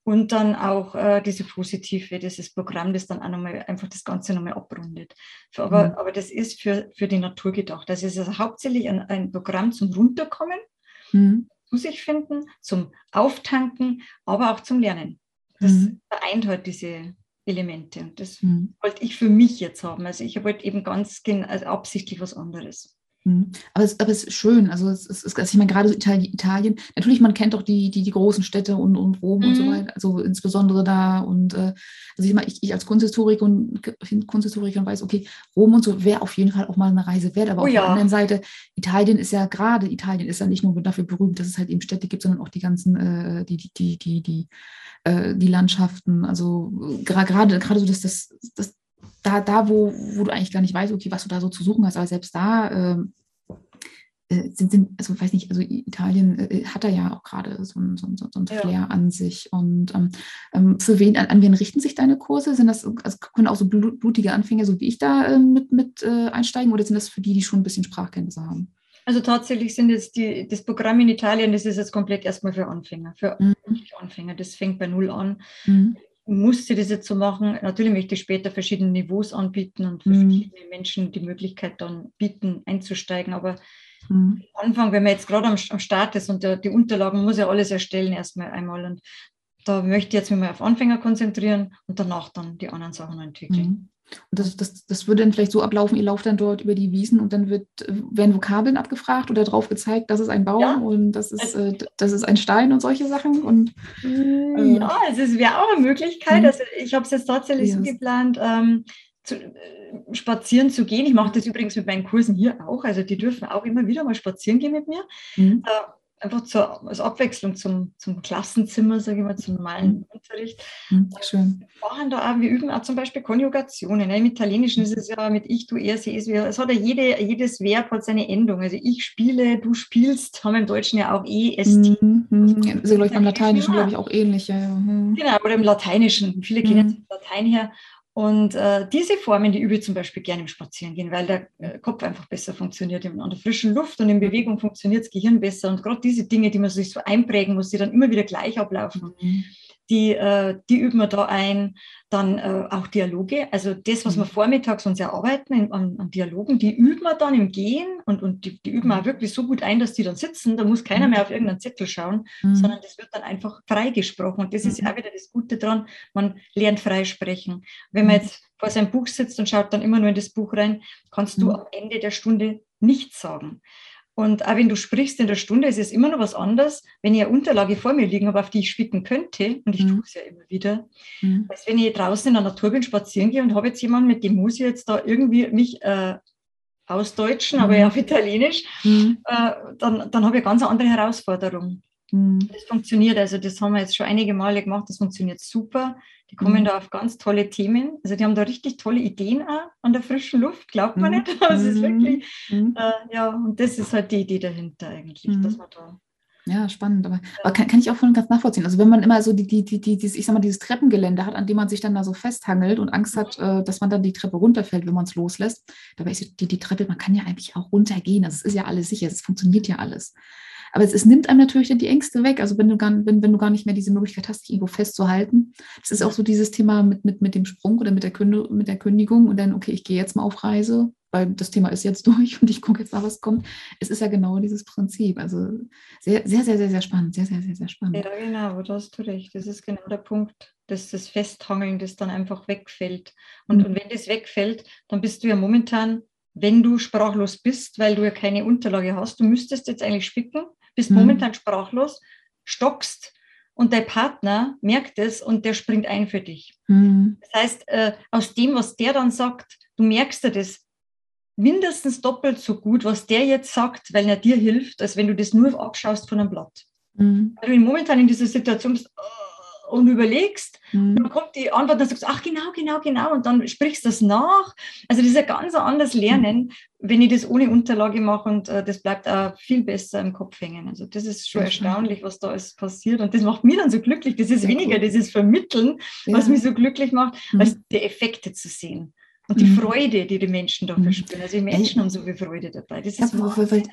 Und dann auch äh, diese positive, dieses Programm, das dann auch nochmal einfach das Ganze nochmal abrundet. Aber, mhm. aber das ist für, für die Natur gedacht. Das ist also hauptsächlich ein, ein Programm zum Runterkommen, mhm. zu sich finden, zum Auftanken, aber auch zum Lernen. Das mhm. vereint halt diese, Elemente. Und das mhm. wollte ich für mich jetzt haben. Also ich wollte eben ganz also absichtlich was anderes. Mhm. Aber es, aber es ist schön. Also, es ist, also ich meine, gerade so Italien, natürlich, man kennt doch die, die, die großen Städte und, und Rom mhm. und so mhm. weiter, also insbesondere da. Und äh, also ich, meine, ich, ich als Kunsthistoriker und Kunsthistoriker weiß, okay, Rom und so wäre auf jeden Fall auch mal eine Reise wert. Aber oh, auf ja. der anderen Seite, Italien ist ja gerade, Italien ist ja nicht nur dafür berühmt, dass es halt eben Städte gibt, sondern auch die ganzen, äh, die, die, die, die, die, äh, die Landschaften. Also gerade gerade so, dass das, das da, da wo, wo du eigentlich gar nicht weißt, okay, was du da so zu suchen hast, aber selbst da ähm, äh, sind, sind, also weiß nicht, also Italien äh, hat da ja auch gerade so ein, so, so, so ein ja. Flair an sich. Und ähm, ähm, für wen, an, an, wen richten sich deine Kurse? Sind das, also können auch so blutige Anfänger, so wie ich da äh, mit, mit äh, einsteigen, oder sind das für die, die schon ein bisschen Sprachkenntnisse haben? Also tatsächlich sind jetzt die, das Programm in Italien, das ist jetzt komplett erstmal für Anfänger, für mhm. Anfänger. Das fängt bei null an. Mhm musste das jetzt so machen. Natürlich möchte ich später verschiedene Niveaus anbieten und mhm. verschiedene Menschen die Möglichkeit dann bieten, einzusteigen. Aber mhm. am Anfang, wenn man jetzt gerade am, am Start ist und der, die Unterlagen muss ja alles erstellen erstmal einmal. Und da möchte ich jetzt mich mal auf Anfänger konzentrieren und danach dann die anderen Sachen entwickeln. Mhm. Und das, das, das würde dann vielleicht so ablaufen, ihr lauft dann dort über die Wiesen und dann wird, werden Vokabeln abgefragt oder drauf gezeigt, das ist ein Baum ja. und das ist, äh, das ist ein Stein und solche Sachen. Und, äh, ja, also es wäre auch eine Möglichkeit. Mhm. Also ich habe es jetzt tatsächlich yes. so geplant, ähm, zu, äh, spazieren zu gehen. Ich mache das übrigens mit meinen Kursen hier auch. Also die dürfen auch immer wieder mal spazieren gehen mit mir. Mhm. Äh, einfach zur, als Abwechslung zum, zum Klassenzimmer, sage ich mal, zum normalen mhm. Unterricht. Mhm, schön. Wir, da auch, wir üben auch zum Beispiel Konjugationen. Im Italienischen ist es ja mit ich, du, er, sie, es. Es hat ja jede, jedes Verb hat seine Endung. Also ich spiele, du spielst, haben wir im Deutschen ja auch E, S, T. Mhm. mhm. Ja, ist ja, glaube ich, beim Lateinischen, glaube ich, auch ähnlich. Ja, mhm. Genau, oder im Lateinischen. Viele kennen es im Latein her. Und äh, diese Formen, die übe ich zum Beispiel gerne im Spazierengehen, weil der äh, Kopf einfach besser funktioniert. An der frischen Luft und in Bewegung funktioniert das Gehirn besser. Und gerade diese Dinge, die man sich so einprägen muss, die dann immer wieder gleich ablaufen. Mhm die, äh, die üben wir da ein. Dann äh, auch Dialoge, also das, was wir mhm. vormittags uns erarbeiten in, an, an, Dialogen, die üben wir dann im Gehen und, und die, die üben wir auch mhm. wirklich so gut ein, dass die dann sitzen. Da muss keiner mhm. mehr auf irgendeinen Zettel schauen, mhm. sondern das wird dann einfach freigesprochen. Und das ist ja auch wieder das Gute dran, man lernt freisprechen. Wenn man jetzt vor seinem Buch sitzt und schaut dann immer nur in das Buch rein, kannst du am Ende der Stunde nichts sagen. Und auch wenn du sprichst in der Stunde, ist es immer noch was anderes, wenn ich eine Unterlage vor mir liegen habe, auf die ich spicken könnte, und ich mhm. tue es ja immer wieder, mhm. als wenn ich draußen in der Natur bin, spazieren gehe und habe jetzt jemanden, mit dem muss ich jetzt da irgendwie mich äh, ausdeutschen, mhm. aber ja auf Italienisch, mhm. äh, dann, dann habe ich eine ganz andere Herausforderung. Mhm. Das funktioniert, also das haben wir jetzt schon einige Male gemacht, das funktioniert super. Die kommen mhm. da auf ganz tolle Themen. Also die haben da richtig tolle Ideen auch an der frischen Luft, glaubt man mhm. nicht. <laughs> Das ist wirklich, mhm. äh, ja, und das ist halt die Idee dahinter eigentlich, mhm. dass man da ja, spannend, aber, aber kann, kann, ich auch voll ganz nachvollziehen. Also wenn man immer so die, die, die, die, dieses, ich sag mal, dieses Treppengelände hat, an dem man sich dann da so festhangelt und Angst hat, mhm. äh, dass man dann die Treppe runterfällt, wenn man es loslässt. Dabei ist die, die Treppe, man kann ja eigentlich auch runtergehen. Also es ist ja alles sicher, es funktioniert ja alles. Aber es, es nimmt einem natürlich dann die Ängste weg. Also wenn du gar, wenn, wenn du gar nicht mehr diese Möglichkeit hast, dich irgendwo festzuhalten. Das ist auch so dieses Thema mit, mit, mit dem Sprung oder mit der, Künd mit der Kündigung und dann, okay, ich gehe jetzt mal auf Reise, weil das Thema ist jetzt <laughs> durch und ich gucke jetzt mal, was kommt. Es ist ja genau dieses Prinzip. Also sehr, sehr, sehr, sehr, sehr spannend. Sehr, sehr, sehr, sehr spannend. Ja, genau, da hast du recht. Das ist genau der Punkt, dass das Festhangeln, das dann einfach wegfällt. Und, mhm. und wenn das wegfällt, dann bist du ja momentan wenn du sprachlos bist, weil du ja keine Unterlage hast, du müsstest jetzt eigentlich spicken, bist mhm. momentan sprachlos, stockst und dein Partner merkt es und der springt ein für dich. Mhm. Das heißt, äh, aus dem, was der dann sagt, du merkst dir das mindestens doppelt so gut, was der jetzt sagt, weil er dir hilft, als wenn du das nur abschaust von einem Blatt. Mhm. Weil du momentan in dieser Situation bist, oh, und überlegst, mhm. dann kommt die Antwort, dann sagst du, ach genau, genau, genau, und dann sprichst du das nach. Also das ist ein ganz anderes Lernen, mhm. wenn ich das ohne Unterlage mache und äh, das bleibt auch viel besser im Kopf hängen. Also das ist schon erstaunlich, was da alles passiert und das macht mir dann so glücklich. Das ist Sehr weniger cool. dieses Vermitteln, ja. was mich so glücklich macht, mhm. als die Effekte zu sehen. Und die mhm. Freude, die die Menschen dafür mhm. spüren. Also die Menschen haben so viel Freude dabei. Das ja, weil, weil,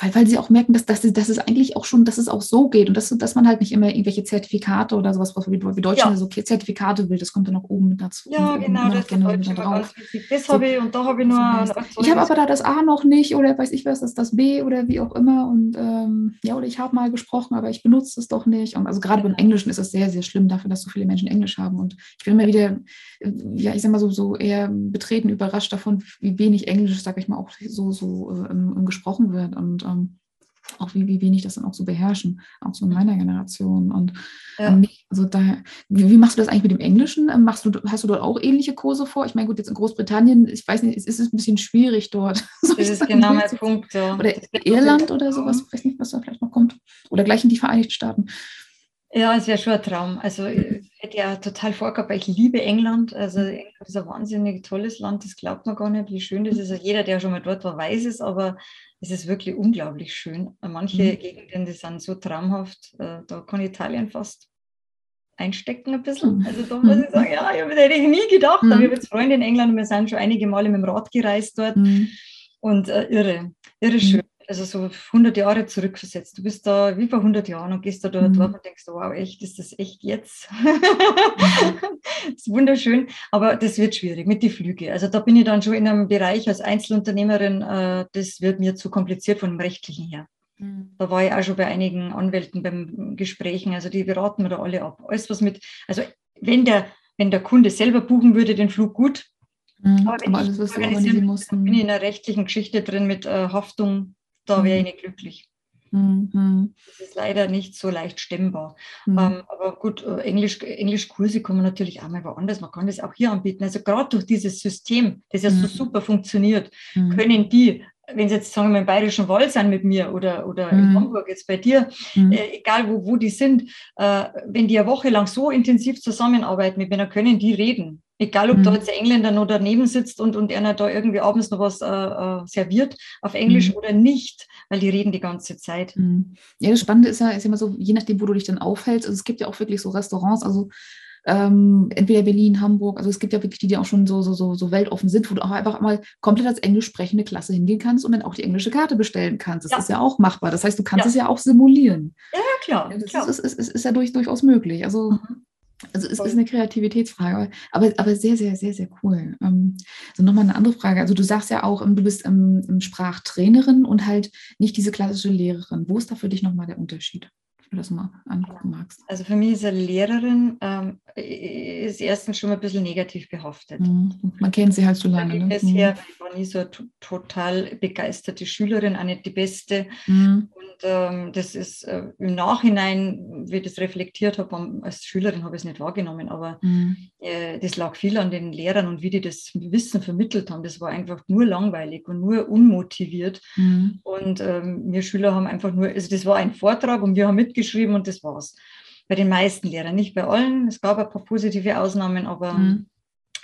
weil, weil, sie auch merken, dass, dass, dass es eigentlich auch schon, dass es auch so geht und dass, dass man halt nicht immer irgendwelche Zertifikate oder sowas, was wie, wie Deutschland ja. so Zertifikate will, das kommt dann auch oben mit dazu. Ja, genau, das ist Deutsch drauf. Das so, habe ich und da habe ich nur. Heißt, ich habe aber da das A noch nicht oder weiß ich was, das ist das B oder wie auch immer und ähm, ja, oder ich habe mal gesprochen, aber ich benutze es doch nicht. Und also gerade beim Englischen ist es sehr, sehr schlimm dafür, dass so viele Menschen Englisch haben und ich bin immer wieder, ja, ich sag mal so, so eher betreten überrascht davon, wie wenig Englisch, sag ich mal, auch so, so ähm, gesprochen wird und ähm, auch wie, wie wenig das dann auch so beherrschen, auch so in meiner Generation. Und ja. ähm, also da, wie, wie, machst du das eigentlich mit dem Englischen? Ähm, machst du, hast du dort auch ähnliche Kurse vor? Ich meine, gut, jetzt in Großbritannien, ich weiß nicht, es ist ein bisschen schwierig dort. <laughs> das ist genau mein Punkt. Ja. Oder Irland oder sowas, ich weiß nicht, was da vielleicht noch kommt. Oder gleich in die Vereinigten Staaten. Ja, es wäre schon ein Traum. Also ich hätte ja total vorgehabt, weil ich liebe England. Also England ist ein wahnsinnig tolles Land, das glaubt man gar nicht, wie schön das ist. Also jeder, der schon mal dort war, weiß es, aber es ist wirklich unglaublich schön. Manche mhm. Gegenden, die sind so traumhaft, äh, da kann Italien fast einstecken ein bisschen. Mhm. Also da muss ich sagen, ja, das hätte ich nie gedacht. Mhm. Aber ich habe jetzt Freunde in England und wir sind schon einige Male mit dem Rad gereist dort. Mhm. Und äh, irre, irre mhm. schön also so 100 Jahre zurückversetzt. Du bist da wie vor 100 Jahren und gehst da dort mhm. und denkst, wow, echt, ist das echt jetzt? das <laughs> ist wunderschön, aber das wird schwierig mit den Flügen. Also da bin ich dann schon in einem Bereich als Einzelunternehmerin, äh, das wird mir zu kompliziert von dem Rechtlichen her. Mhm. Da war ich auch schon bei einigen Anwälten beim Gesprächen, also die beraten mir da alle ab. Alles, was mit, also wenn der, wenn der Kunde selber buchen würde, den Flug gut, Mhm, aber, aber alles, was organisieren musst. bin ich in einer rechtlichen Geschichte drin mit äh, Haftung da wäre ich mhm. nicht glücklich. Mhm. Das ist leider nicht so leicht stemmbar. Mhm. Ähm, aber gut, äh, Englisch, Englischkurse kann man natürlich auch mal woanders. Man kann das auch hier anbieten. Also gerade durch dieses System, das ja mhm. so super funktioniert, mhm. können die wenn sie jetzt sagen wir im Bayerischen Wald sind mit mir oder, oder in Hamburg jetzt bei dir, äh, egal wo, wo die sind, äh, wenn die eine Woche lang so intensiv zusammenarbeiten mit mir, dann können die reden. Egal, ob mhm. da jetzt der Engländer noch daneben sitzt und, und einer da irgendwie abends noch was äh, äh, serviert auf Englisch mhm. oder nicht, weil die reden die ganze Zeit. Mhm. Ja, das Spannende ist ja, ist immer so, je nachdem, wo du dich dann aufhältst, also es gibt ja auch wirklich so Restaurants, also ähm, entweder Berlin, Hamburg, also es gibt ja wirklich die, die auch schon so, so, so, so weltoffen sind, wo du auch einfach mal komplett als englisch sprechende Klasse hingehen kannst und dann auch die englische Karte bestellen kannst. Das ja. ist ja auch machbar. Das heißt, du kannst ja. es ja auch simulieren. Ja, klar. Das klar. Ist, ist, ist, ist, ja durch, durchaus möglich. Also mhm. Also es ist eine Kreativitätsfrage, aber, aber sehr, sehr, sehr, sehr cool. Ähm, so nochmal eine andere Frage. Also du sagst ja auch, ähm, du bist ähm, Sprachtrainerin und halt nicht diese klassische Lehrerin. Wo ist da für dich nochmal der Unterschied? Du das mal angucken magst. Also für mich ist eine Lehrerin ähm, ist erstens schon mal ein bisschen negativ behaftet. Mhm. Man kennt sie halt so lange. Ne? Bisher, mhm. Ich war nie so eine total begeisterte Schülerin, auch nicht die beste. Mhm. Und ähm, das ist äh, im Nachhinein, wie ich das reflektiert habe, als Schülerin habe ich es nicht wahrgenommen, aber mhm. äh, das lag viel an den Lehrern und wie die das Wissen vermittelt haben. Das war einfach nur langweilig und nur unmotiviert. Mhm. Und ähm, wir Schüler haben einfach nur, also das war ein Vortrag und wir haben mitgebracht, geschrieben und das war's. Bei den meisten Lehrern, nicht bei allen. Es gab ein paar positive Ausnahmen, aber mhm.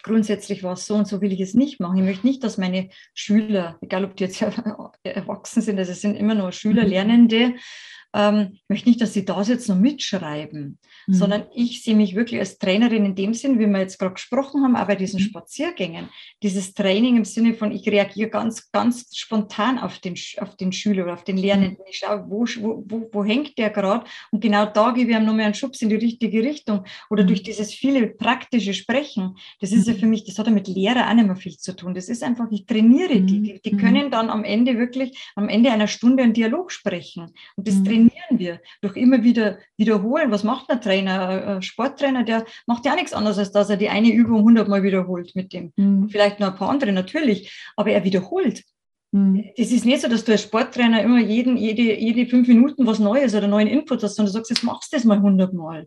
grundsätzlich war es so und so will ich es nicht machen. Ich möchte nicht, dass meine Schüler, egal ob die jetzt <laughs> erwachsen sind, also es sind immer nur Schüler, mhm. Lernende, ähm, ich möchte nicht, dass sie da sitzen und mitschreiben, mhm. sondern ich sehe mich wirklich als Trainerin in dem Sinn, wie wir jetzt gerade gesprochen haben, auch bei diesen mhm. Spaziergängen. Dieses Training im Sinne von, ich reagiere ganz, ganz spontan auf den, auf den Schüler oder auf den Lernenden. Mhm. Ich schaue, wo, wo, wo hängt der gerade? Und genau da gebe ich ihm nochmal einen Schubs in die richtige Richtung. Oder mhm. durch dieses viele praktische Sprechen. Das ist ja mhm. für mich, das hat ja mit Lehrer auch nicht mehr viel zu tun. Das ist einfach, ich trainiere die. Die, die können dann am Ende wirklich, am Ende einer Stunde einen Dialog sprechen. Und das trainiere trainieren wir durch immer wieder wiederholen. Was macht ein Trainer? Ein Sporttrainer, der macht ja nichts anderes, als dass er die eine Übung hundertmal wiederholt mit dem. Mhm. Vielleicht noch ein paar andere natürlich, aber er wiederholt. Mhm. Es ist nicht so, dass du als Sporttrainer immer jeden, jede, jede fünf Minuten was Neues oder neuen Input hast, sondern du sagst, jetzt machst du das mal hundertmal.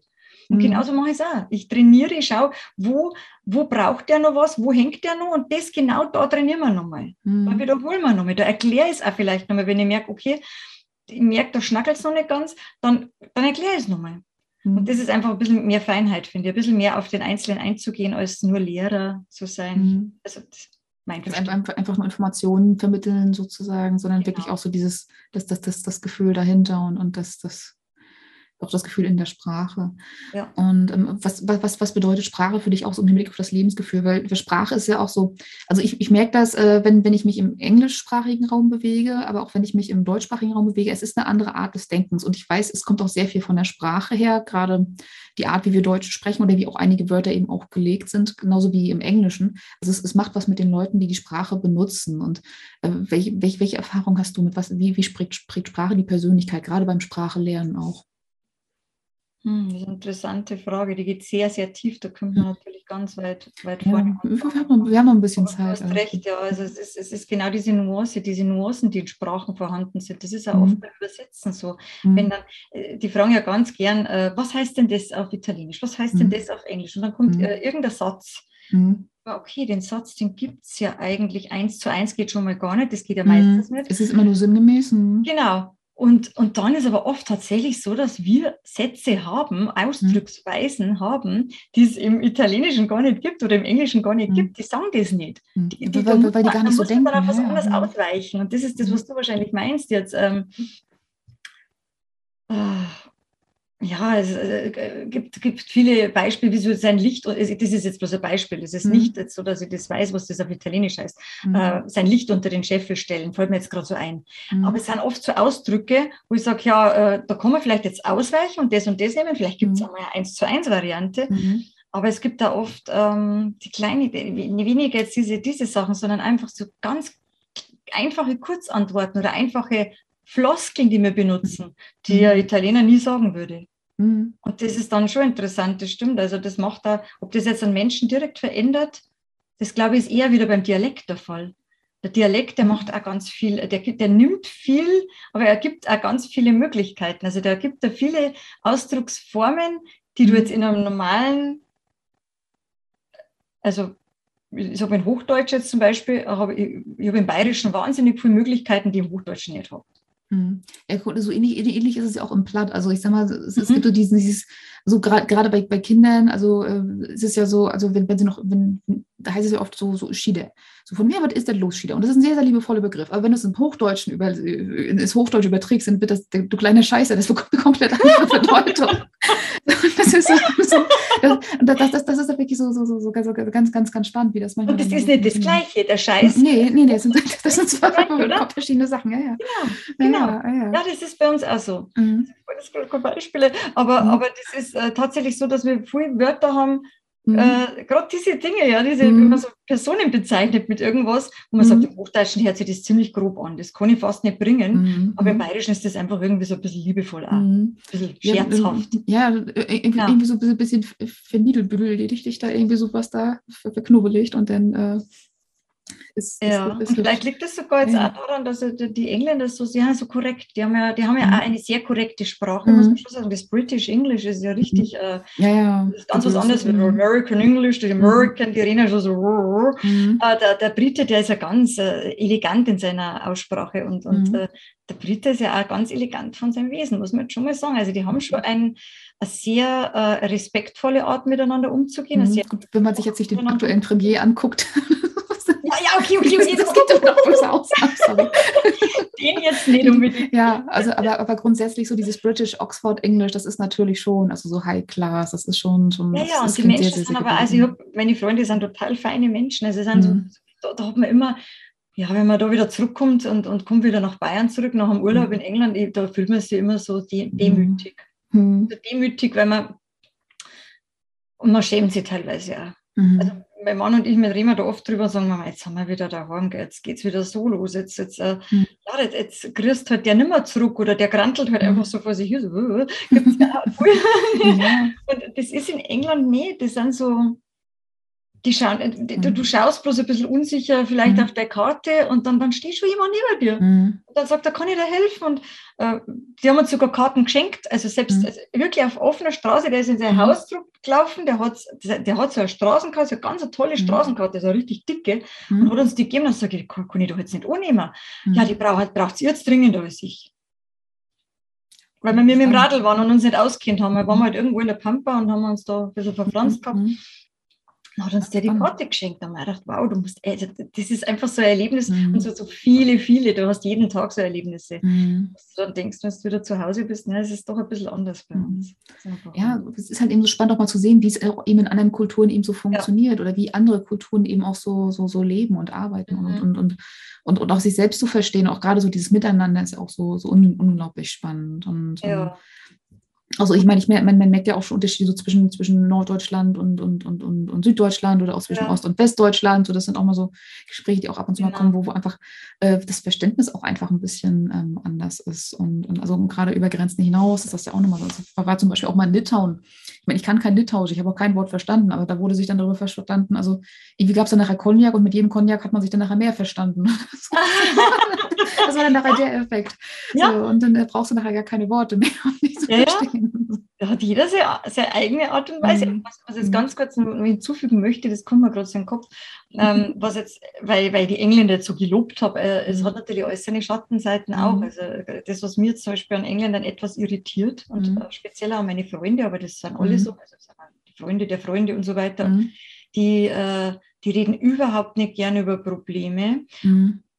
Und mhm. genauso mache ich es auch. Ich trainiere, ich schaue, wo, wo braucht der noch was, wo hängt der noch und das genau da trainieren wir nochmal. Mhm. Da wiederholen wir nochmal. Da erkläre ich es auch vielleicht nochmal, wenn ich merke, okay, ich merke, da schnackelt es noch nicht ganz, dann, dann erkläre ich es nochmal. Mhm. Und das ist einfach ein bisschen mehr Feinheit, finde ich, ein bisschen mehr auf den Einzelnen einzugehen, als nur Lehrer zu sein. Mhm. Also mein also einfach, einfach nur Informationen vermitteln sozusagen, sondern genau. wirklich auch so dieses, das, das, das, das Gefühl dahinter und, und das, das auch das Gefühl in der Sprache. Ja. Und ähm, was, was, was bedeutet Sprache für dich auch so im Hinblick auf das Lebensgefühl? Weil Sprache ist ja auch so, also ich, ich merke das, äh, wenn, wenn ich mich im englischsprachigen Raum bewege, aber auch wenn ich mich im deutschsprachigen Raum bewege, es ist eine andere Art des Denkens. Und ich weiß, es kommt auch sehr viel von der Sprache her, gerade die Art, wie wir Deutsch sprechen oder wie auch einige Wörter eben auch gelegt sind, genauso wie im Englischen. Also es, es macht was mit den Leuten, die die Sprache benutzen. Und äh, welche, welche, welche Erfahrung hast du mit was, wie, wie spricht, prägt Sprache die Persönlichkeit, gerade beim Sprachelernen auch? Hm, das ist eine interessante Frage, die geht sehr, sehr tief. Da kommt man natürlich ganz weit, weit ja, vorne. Wir haben, wir haben noch ein bisschen Zeit. Du hast recht, ja. Also es ist, es ist genau diese Nuance, diese Nuancen, die in Sprachen vorhanden sind. Das ist auch Mhm. oft beim Übersetzen so. Mhm. Wenn dann, äh, die fragen ja ganz gern, äh, was heißt denn das auf Italienisch? Was heißt denn Mhm. das auf Englisch? Und dann kommt Mhm. äh, irgendein Satz. Mhm. Okay, den Satz, den gibt es ja eigentlich eins zu eins, geht schon mal gar nicht. Das geht ja Mhm. meistens nicht. Es ist immer nur sinngemäß. Genau. Und, und dann ist aber oft tatsächlich so, dass wir Sätze haben, Ausdrucksweisen haben, die es im Italienischen gar nicht gibt oder im Englischen gar nicht Mhm. gibt. Die sagen das nicht. Mhm. Die, die, weil, da weil, weil die gar nicht so da muss denken. man auf was anderes ja. ausweichen. Und das ist das, was du wahrscheinlich meinst jetzt. Ähm, ah, ja, es äh, gibt, gibt viele Beispiele, wie so sein Licht, das ist jetzt bloß ein Beispiel, es ist Mhm. nicht jetzt so, dass ich das weiß, was das auf Italienisch heißt, Mhm. äh, sein Licht unter den Scheffel stellen, fällt mir jetzt gerade so ein. Mhm. Aber es sind oft so Ausdrücke, wo ich sage, ja, äh, da kann man vielleicht jetzt ausweichen und das und das nehmen, vielleicht gibt es Mhm. auch mal eine 1 zu 1 Variante, Mhm. aber es gibt da oft ähm, die kleine, die- weniger jetzt diese, diese Sachen, sondern einfach so ganz einfache Kurzantworten oder einfache Floskeln, die wir benutzen, die Mhm. ein Italiener nie sagen würde. Mhm. Und das ist dann schon interessant, das stimmt. Also das macht da, ob das jetzt einen Menschen direkt verändert, das glaube ich ist eher wieder beim Dialekt der Fall. Der Dialekt, der macht auch ganz viel, der, der nimmt viel, aber er gibt auch ganz viele Möglichkeiten. Also der gibt da viele Ausdrucksformen, die du Mhm. jetzt in einem normalen, also ich sage in Hochdeutsch jetzt zum Beispiel, habe ich, ich habe im Bayerischen wahnsinnig viele Möglichkeiten, die ich im Hochdeutschen nicht habe. Mhm. Ja, so ähnlich, ähnlich ist es ja auch im Platt. Also ich sag mal, es, es Mhm. gibt so diesen, dieses, so gerade gerade bei, bei Kindern, also äh, es ist ja so, also wenn, wenn sie noch, wenn, da heißt es ja oft so, so Schiede. So von mir, was ist denn los, Schiede? Und das ist ein sehr, sehr liebevoller Begriff. Aber wenn du es im Hochdeutschen über, äh, ins Hochdeutsch überträgst, dann wird das, du kleine Scheiße, das bekommt eine komplett andere <laughs> Bedeutung. das ist so, so das, das, das, das ist ja wirklich so, so, so, so ganz, ganz, ganz, spannend, wie das manchmal. Und das ist nicht das. Gleiche, der Scheiß. Nee, nee, nee, das sind, das sind zwei Gleich, <laughs> verschiedene Sachen, ja, ja. Genau, Ja, genau. Ja, ja, ja. Ja, das ist bei uns auch so. Mhm. Das sind keine Beispiele, aber, Mhm. aber das ist äh, tatsächlich so, dass wir viele Wörter haben, Mhm. äh, gerade diese Dinge, ja, diese, Mhm. wenn man so Personen bezeichnet mit irgendwas, wo man Mhm. sagt, im Hochdeutschen hört sich das ziemlich grob an, das kann ich fast nicht bringen, Mhm. aber im Bayerischen ist das einfach irgendwie so ein bisschen liebevoll auch, Mhm. ein bisschen Ja, scherzhaft. ähm, Ja, äh, irgendwie, Ja. irgendwie so ein bisschen verniedelbüdelt dich da irgendwie sowas da ver- verknubbelig und dann äh, ist, Ja, ist, ist, vielleicht liegt das sogar jetzt Ja. auch daran, dass die Engländer so, sie sind so korrekt, die haben ja, die haben ja Mhm. auch eine sehr korrekte Sprache, muss man Mhm. schon sagen. Das British English ist ja richtig, äh, ja, ja. das ist ganz was anderes wie mhm. American English, die American, die reden ja schon so. Mhm. Äh, der, der Brite, der ist ja ganz äh, elegant in seiner Aussprache und, und Mhm. äh, der Brite ist ja auch ganz elegant von seinem Wesen, muss man jetzt schon mal sagen. Also die haben schon ein, eine sehr äh, respektvolle Art miteinander umzugehen. Mhm. Sehr, Gut, wenn man sich jetzt nicht den aktuellen Premier anguckt, <laughs> ja, ja, okay, okay, okay, das geht doch noch böse <laughs> aus. Sorry. den jetzt nicht unbedingt. Ja, also aber, aber grundsätzlich so dieses British Oxford Englisch, das ist natürlich schon, also so High Class, das ist schon, schon Ja, ja, und die Menschen sehr, sehr, sind sehr aber, also ich hab, meine Freunde sind total feine Menschen. Also sind so, Mhm. da, da hat man immer, ja, wenn man da wieder zurückkommt und, und kommt wieder nach Bayern zurück, nach dem Urlaub Mhm. in England, ich, da fühlt man sich immer so de demütig. Mhm. So demütig, weil man, und man schämt sich teilweise auch. Mhm. Also mein Mann und ich, wir reden da oft drüber und sagen, Mama, jetzt sind wir wieder daheim, jetzt geht es wieder so los. Jetzt, jetzt, äh, Mhm. ja, jetzt, jetzt grüßt halt der nimmer zurück oder der grantelt halt Mhm. einfach so vor sich hin. So, gibt's <laughs> ja. Und das ist in England nicht. Das sind so, die schauen, äh, du, Mhm. du schaust bloß ein bisschen unsicher vielleicht Mhm. auf der Karte und dann, dann steht schon jemand neben dir. Mhm. Und dann sagt er, kann ich dir helfen? Und äh, die haben uns sogar Karten geschenkt. Also selbst Mhm. also wirklich auf offener Straße, der ist in sein Mhm. Haus gelaufen, der hat, der hat so eine Straßenkarte, so eine ganz tolle Mhm. Straßenkarte, so eine richtig dicke, und Mhm. hat uns die gegeben. Dann sage ich, kann, kann ich doch jetzt nicht annehmen. Mhm. Ja, die braucht braucht's jetzt dringender als ich. Weil wir mit dem. Radl waren und uns nicht auskennt haben. Wir waren halt irgendwo in der Pampa und haben uns da ein bisschen verpflanzt gehabt. Mhm. Dann hat uns der die Karte geschenkt. Da haben wir gedacht, wow, du musst, also das ist einfach so ein Erlebnis mhm. und so, so viele, viele, du hast jeden Tag so Erlebnisse. Mhm. Du dann denkst, wenn du wieder zu Hause bist, ne, es ist doch ein bisschen anders bei mhm. uns. Ja, es ist halt eben so spannend auch mal zu sehen, wie es eben in anderen Kulturen eben so funktioniert ja. oder wie andere Kulturen eben auch so, so, so leben und arbeiten und, mhm. und, und, und, und auch sich selbst zu verstehen, auch gerade so dieses Miteinander ist auch so, so un, unglaublich spannend. Und, ja. Also ich meine, ich merke, man, man, merkt ja auch schon Unterschiede so zwischen, zwischen Norddeutschland und, und, und, und, und Süddeutschland oder auch zwischen ja. Ost- und Westdeutschland. So, das sind auch mal so Gespräche, die auch ab und zu genau. mal kommen, wo, wo einfach äh, das Verständnis auch einfach ein bisschen ähm, anders ist. Und, und also gerade über Grenzen hinaus ist das ja auch nochmal so. Also ich war zum Beispiel auch mal in Litauen. Ich meine, ich kann kein Litauisch, ich habe auch kein Wort verstanden, aber da wurde sich dann darüber verstanden. Also irgendwie gab es dann nachher Cognac und mit jedem Cognac hat man sich dann nachher mehr verstanden. <laughs> <laughs> <laughs> das war dann nachher der Effekt. Ja. So, und dann äh, brauchst du nachher gar keine Worte mehr, <laughs> um dich zu ja, verstehen. Da hat jeder seine, seine eigene Art und Weise. Mhm. Was, was ich jetzt mhm. ganz kurz hinzufügen möchte, das kommt mir gerade so in den Kopf, ähm, was jetzt, weil, weil die Engländer jetzt so gelobt haben, äh, es hat mhm. natürlich alles seine Schattenseiten mhm. auch. Also das, was mir zum Beispiel an Engländern etwas irritiert und mhm. äh, speziell auch meine Freunde, aber das sind alle so, also die Freunde der Freunde und so weiter, die, äh, die reden überhaupt nicht gerne über Probleme.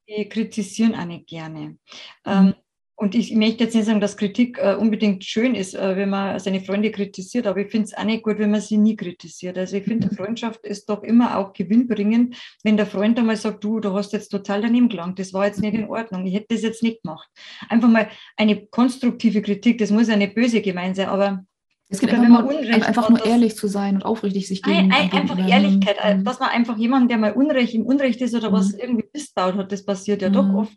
Die kritisieren auch nicht gerne. Ähm, und ich möchte jetzt nicht sagen, dass Kritik äh, unbedingt schön ist, äh, wenn man seine Freunde kritisiert, aber ich finde es auch nicht gut, wenn man sie nie kritisiert. Also ich finde, <laughs> mhm. Freundschaft ist doch immer auch gewinnbringend, wenn der Freund einmal sagt, du, du hast jetzt total daneben gelangt, das war jetzt nicht in Ordnung, ich hätte das jetzt nicht gemacht. Einfach mal eine konstruktive Kritik, das muss ja nicht böse gemeint sein, aber es geht einfach, Unrecht einfach nur ehrlich zu sein und aufrichtig sich gegen ein, Einfach Ehrlichkeit, mhm. dass man einfach jemanden, der mal Unrecht im Unrecht ist oder mhm. was irgendwie missbaut hat, das passiert ja mhm. doch oft,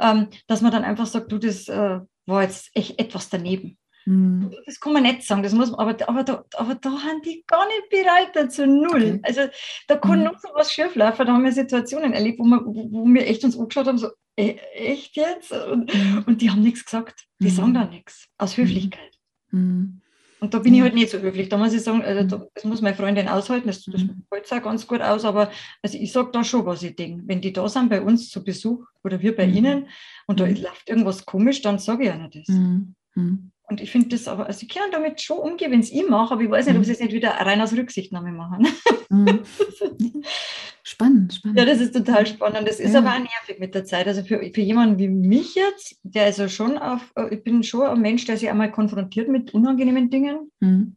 ähm, dass man dann einfach sagt, du, das äh, war jetzt echt etwas daneben. Mhm. Das kann man nicht sagen, das muss man, aber, aber, da, aber da haben die gar nicht bereit dazu, null. Okay. Also da kann mhm. noch so was schieflaufen, da haben wir Situationen erlebt, wo wir, wo, wir echt uns angeschaut haben, so, e echt jetzt? Und, mhm. und die haben nichts gesagt, die sagen da nichts, aus Höflichkeit. Mhm. Und da bin ich halt nicht so höflich. Da muss ich sagen, also da, das muss meine Freundin aushalten, das, das mhm. hält auch ganz gut aus, aber also ich sage da schon, was ich denke. Wenn die da sind bei uns zu Besuch oder wir bei mhm. ihnen und da mhm. läuft irgendwas komisch, dann sage ich ihnen das. Mhm. Mhm. Und ich finde das aber, also ich kann damit schon umgehen, wenn es ich mache, aber ich weiß nicht, ob sie es nicht wieder rein aus Rücksichtnahme machen. Mhm. <laughs> spannend, spannend. Ja, das ist total spannend. Das ist ja. aber auch nervig mit der Zeit. Also für, für jemanden wie mich jetzt, der also schon auf, äh, ich bin schon ein Mensch, der sich einmal konfrontiert mit unangenehmen Dingen. Mhm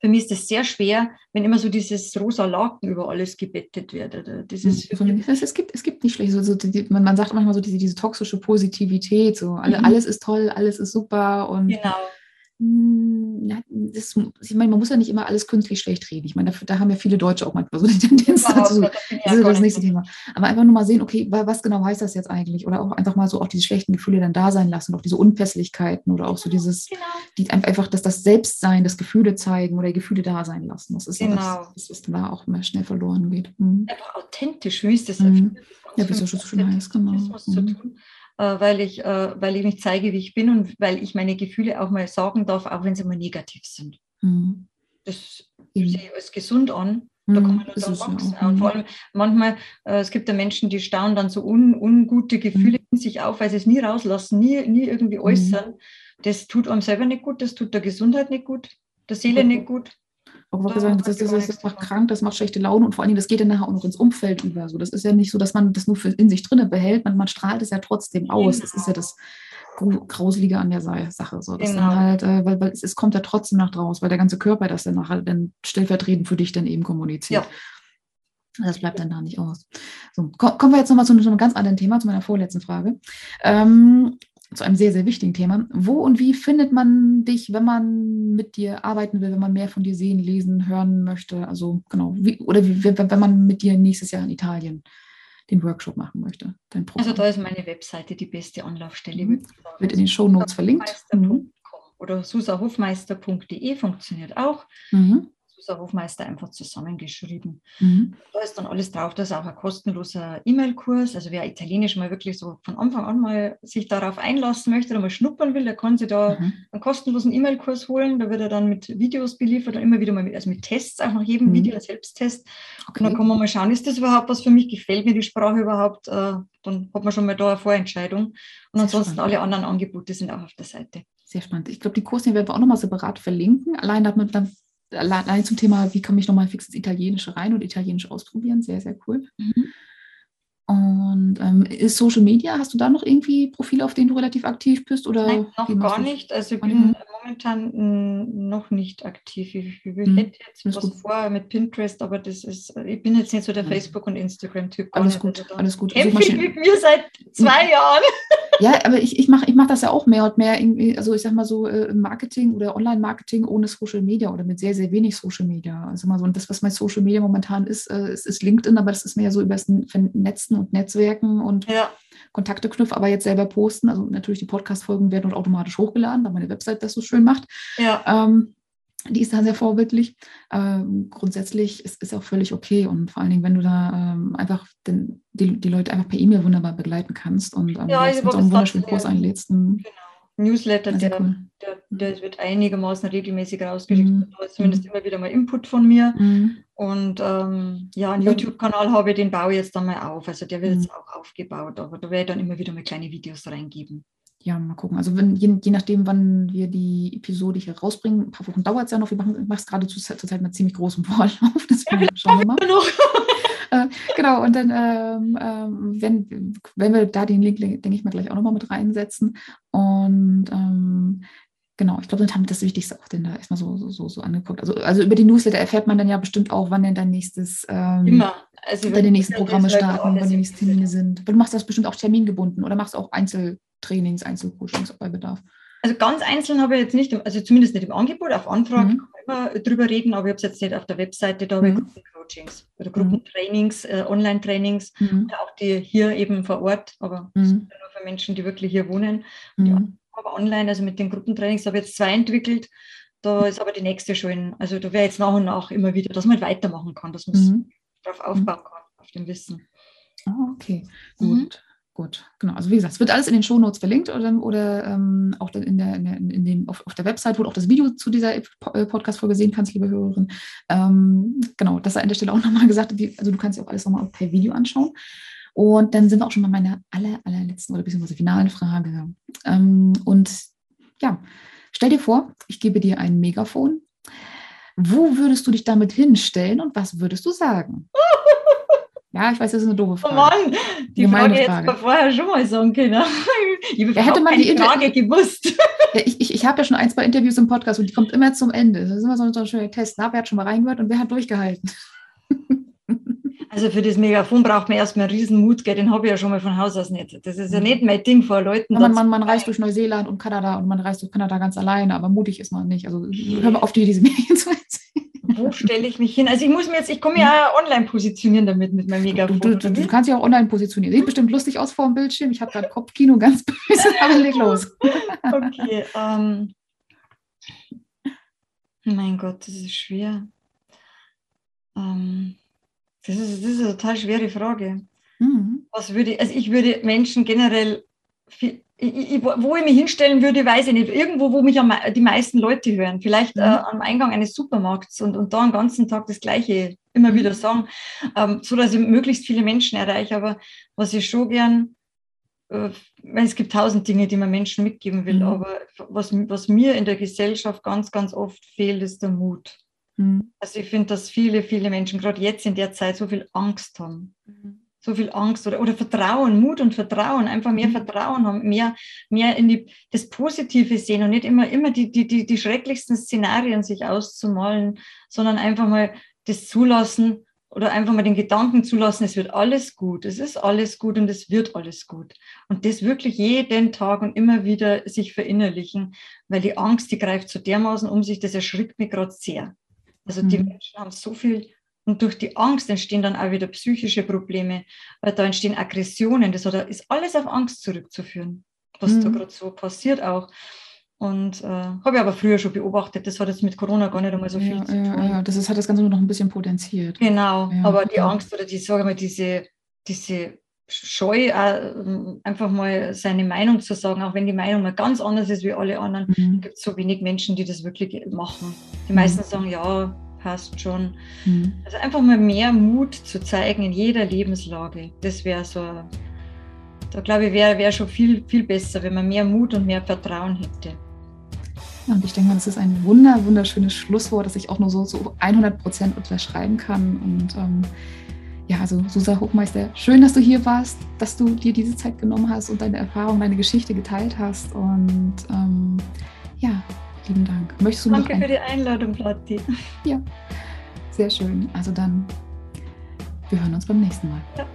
für mich ist es sehr schwer, wenn immer so dieses rosa Laken über alles gebettet wird. Dieses es, gibt, es gibt nicht schlecht, so, so die, man, man sagt manchmal so diese, diese toxische Positivität, so alle, mhm. alles ist toll, alles ist super und genau. Hm, das, ich meine, man muss ja nicht immer alles künstlich schlecht reden. Ich meine, da, da haben ja viele Deutsche auch manchmal so eine Tendenz dazu. Das ist das nächste Thema. Aber einfach nur mal sehen, okay, was genau heißt das jetzt eigentlich? Oder auch einfach mal so auch diese schlechten Gefühle dann da sein lassen, auch diese Unpässlichkeiten oder auch so genau, dieses, genau. die einfach, dass das Selbstsein, das Gefühle zeigen oder Gefühle da sein lassen. Das ist genau. ja das, was da auch immer schnell verloren geht. Mhm. Einfach authentisch, wie ist das? Mhm. Ja, wie es so schön heißt, genau. Das mhm. zu tun. Äh, weil, ich, äh, weil ich mich zeige, wie ich bin und weil ich meine Gefühle auch mal sagen darf, auch wenn sie mal negativ sind. Mhm. Das sehe ich als gesund an. Da kann mhm, man dann wachsen. Und vor allem manchmal, äh, es gibt ja Menschen, die stauen dann so un, ungute Gefühle mhm. in sich auf, weil sie es nie rauslassen, nie, nie irgendwie mhm. äußern. Das tut einem selber nicht gut, das tut der Gesundheit nicht gut, der Seele nicht gut. Auch gesagt, das, das, das, das, macht krank, das macht schlechte Laune und vor allem, das geht dann nachher auch noch ins Umfeld über. So, das ist ja nicht so, dass man das nur für in sich drinne behält, man, man strahlt es ja trotzdem aus. Genau. Das ist ja das Grauselige an der Sache. So, genau. halt, äh, weil, weil es, es, kommt ja trotzdem nach draußen, weil der ganze Körper das dann nachher dann stellvertretend für dich dann eben kommuniziert. Ja. Das bleibt dann da nicht aus. So, kommen wir jetzt nochmal zu, zu einem ganz anderen Thema, zu meiner vorletzten Frage. Ähm, zu einem sehr, sehr wichtigen Thema. Wo und wie findet man dich, wenn man mit dir arbeiten will, wenn man mehr von dir sehen, lesen, hören möchte? Also genau, wie, oder wie, wenn man mit dir nächstes Jahr in Italien den Workshop machen möchte? also da ist meine Webseite die beste Anlaufstelle. Mhm. Wird in den Show Notes verlinkt. Mhm. Oder susahofmeister.de funktioniert auch. Mhm. Susa Hofmeister einfach zusammengeschrieben. Mhm. Da ist dann alles drauf. Das ist auch ein kostenloser E-Mail-Kurs. Also wer Italienisch mal wirklich so von Anfang an mal sich darauf einlassen möchte oder mal schnuppern will, der kann sich da mhm. einen kostenlosen E-Mail-Kurs holen. Da wird er dann mit Videos beliefert und immer wieder mal mit, also mit Tests, auch nach jedem mhm. Video ein Selbsttest. Okay. Und dann kann man mal schauen, ist das überhaupt was für mich? Gefällt mir die Sprache überhaupt? Äh, dann hat man schon mal da eine Vorentscheidung. Und ansonsten alle anderen Angebote sind auch auf der Seite. Sehr spannend. Ich glaube, die Kurse werden wir auch nochmal separat verlinken. Allein damit man allein zum Thema, wie komme ich nochmal fix ins Italienische rein und Italienisch ausprobieren, sehr, sehr cool. Mhm. Und ähm, ist Social Media, hast du da noch irgendwie Profile, auf denen du relativ aktiv bist? Oder Nein, noch gar nicht. Also ich bin momentan noch nicht aktiv. Ich, ich mhm. hätte jetzt was gut. vor mit Pinterest, aber das ist, ich bin jetzt nicht so der Facebook- und Instagram-Typ. Alles gut, also alles gut. Kämpfe ich mit mir seit zwei Jahren. Ja, aber ich, ich mache ich mach das ja auch mehr und mehr irgendwie, also ich sag mal so äh, Marketing oder Online-Marketing ohne Social Media oder mit sehr, sehr wenig Social Media. Also mal so, und das, was mein Social Media momentan ist, äh, ist, ist LinkedIn, aber das ist mehr so über das Netzen und Netzwerken und ja. Kontakte knüpfen, aber jetzt selber posten. Also natürlich die Podcast-Folgen werden automatisch hochgeladen, da meine Website das so schön macht. Ja. Ähm, die ist da sehr vorbildlich. Ähm, grundsätzlich ist es auch völlig okay und vor allen Dingen, wenn du da ähm, einfach den, die, die Leute einfach per E-Mail wunderbar begleiten kannst und ähm, ja, mit so einen wunderschönen Kurs einlädst. Genau. Newsletter, der, cool. der, der, wird einigermaßen regelmäßig rausgeschickt. Mhm. Da ist zumindest mhm. immer wieder mal Input von mir. Mhm. Und ähm, ja, einen YouTube-Kanal habe ich, den baue ich jetzt dann mal auf. Also der wird mhm. jetzt auch aufgebaut, aber da werde ich dann immer wieder mal kleine Videos reingeben ja, mal gucken. Also wenn, je, je, nachdem, wann wir die Episode hier rausbringen, ein paar Wochen dauert es ja noch. Wir machen es gerade zur, zur Zeit mit ziemlich großem Vorlauf. <laughs> Deswegen ja, schauen wir <laughs> mal. Äh, genau, und dann, ähm, äh, wenn, wenn wir da den Link, denke ich mal, gleich auch nochmal mit reinsetzen. Und ähm, genau, ich glaube, dann haben wir das Wichtigste auch denn da erstmal so, so, so, so angeguckt. Also, also über die Newsletter erfährt man dann ja bestimmt auch, wann denn dein nächstes, ähm, Immer. Also deine nächsten Programme starten, wann die nächsten Termine sind. Du machst das bestimmt auch termingebunden oder machst auch Einzel Trainings, Einzelcoachings bei Bedarf? Also ganz einzeln habe ich jetzt nicht, also zumindest nicht im Angebot, auf Anfrage mhm. Immer drüber reden, aber ich habe es jetzt nicht auf der Webseite, da habe ich mhm. Gruppencoachings oder Gruppentrainings, äh, Online-Trainings, mhm. auch die hier eben vor Ort, aber mhm. nur für Menschen, die wirklich hier wohnen. Mhm. Ja, aber online, also mit den Gruppentrainings habe ich jetzt zwei entwickelt. Da ist aber die nächste schon, also da wäre jetzt nach und nach immer wieder, dass man weitermachen kann, dass man mhm. darauf aufbauen kann, auf dem Wissen. Oh, okay, gut. Gut, genau. Also wie gesagt, es wird alles in den Shownotes verlinkt oder, oder ähm, auch in der, in der, in dem, auf, auf, der Website, wo du auch das Video zu dieser äh, Podcast-Folge sehen kannst, liebe Hörerin. Ähm, genau, das sei an der Stelle auch nochmal gesagt. Die, also du kannst dir auch alles nochmal per Video anschauen. Und dann sind wir auch schon bei meiner aller, allerletzten oder beziehungsweise finalen Frage. Ähm, und ja, stell dir vor, ich gebe dir ein Megafon. Wo würdest du dich damit hinstellen und was würdest du sagen? Ja, ich weiß, das ist eine doofe oh Frage. Oh Mann, die Frage hätte man vorher schon mal sagen können. <laughs> Ich ja, hätte man die Frage gewusst. Ja, ich ich, ich habe ja schon ein, zwei Interviews im Podcast und die kommt immer zum Ende. Das ist immer so ein, so ein schöner Test. Na, wer hat schon mal reingehört und wer hat durchgehalten? <laughs> Also für das Megafon braucht man erstmal einen riesen Mut, gell? den habe ich ja schon mal von Haus aus nicht. Das ist ja mhm. nicht mein Ding vor Leuten. Man, man, man reist durch Neuseeland und Kanada und man reist durch Kanada ganz alleine, aber mutig ist man nicht. Also hör mal auf, dir diese Medien zu erzählen wo stelle ich mich hin? Also ich muss mir jetzt, ich komme ja online positionieren damit mit meinem Megafon. Du, du, du, kannst ja auch online positionieren. Sieht bestimmt lustig aus vor dem Bildschirm. Ich habe gerade Kopfkino ganz <laughs> böse, aber leg los. okay. Ähm, mein Gott, das ist schwer. Ähm, das, ist, das ist eine total schwere Frage. Mhm. Was würde, also ich würde Menschen generell viel, ich, wo ich mich hinstellen würde, weiß ich nicht. Irgendwo, wo mich die meisten Leute hören. Vielleicht mhm. äh, am Eingang eines Supermarkts und, und da den ganzen Tag das Gleiche immer wieder sagen, ähm, so dass ich möglichst viele Menschen erreiche. Aber was ich schon gern, äh, es gibt tausend Dinge, die man Menschen mitgeben will, mhm. aber was, was mir in der Gesellschaft ganz, ganz oft fehlt, ist der Mut. Mhm. Also ich finde, dass viele, viele Menschen gerade jetzt in der Zeit so viel Angst haben. Mhm so viel Angst oder, oder Vertrauen, Mut und Vertrauen, einfach mehr mhm. Vertrauen haben, mehr, mehr in die, das Positive sehen und nicht immer, immer die, die, die, die schrecklichsten Szenarien sich auszumalen, sondern einfach mal das zulassen oder einfach mal den Gedanken zulassen, es wird alles gut, es ist alles gut und es wird alles gut. Und das wirklich jeden Tag und immer wieder sich verinnerlichen, weil die Angst, die greift so dermaßen um sich, das erschrickt mich gerade sehr. Also die mhm. Menschen haben so viel und durch die Angst entstehen dann auch wieder psychische Probleme, weil da entstehen Aggressionen. Das ist alles auf Angst zurückzuführen, was mhm. da gerade so passiert auch. Und äh, habe ich aber früher schon beobachtet, das hat jetzt mit Corona gar nicht einmal so viel ja, zu tun. Ja, ja, das ist, hat das Ganze nur noch ein bisschen potenziert. Genau, ja, aber die Angst oder die, sage mal, diese, diese Scheu, äh, einfach mal seine Meinung zu sagen, auch wenn die Meinung mal ganz anders ist wie alle anderen, mhm. gibt es so wenig Menschen, die das wirklich machen. Die meisten mhm. sagen, ja, passt schon. Mhm. Also einfach mal mehr Mut zu zeigen in jeder Lebenslage. Das wäre so, da glaube ich, wäre wär schon viel, viel besser, wenn man mehr Mut und mehr Vertrauen hätte. Ja, und ich denke mal, das ist ein wunder, wunderschönes Schlusswort, das ich auch nur so zu 100 Prozent unterschreiben kann. Und ähm, ja, also Susa Hochmeister, schön, dass du hier warst, dass du dir diese Zeit genommen hast und deine Erfahrung, deine Geschichte geteilt hast. Und ähm, ja, lieben Dank. Möchtest du Danke für die Einladung, Platti. Ja, sehr schön. Also dann, wir hören uns beim nächsten Mal. Ja.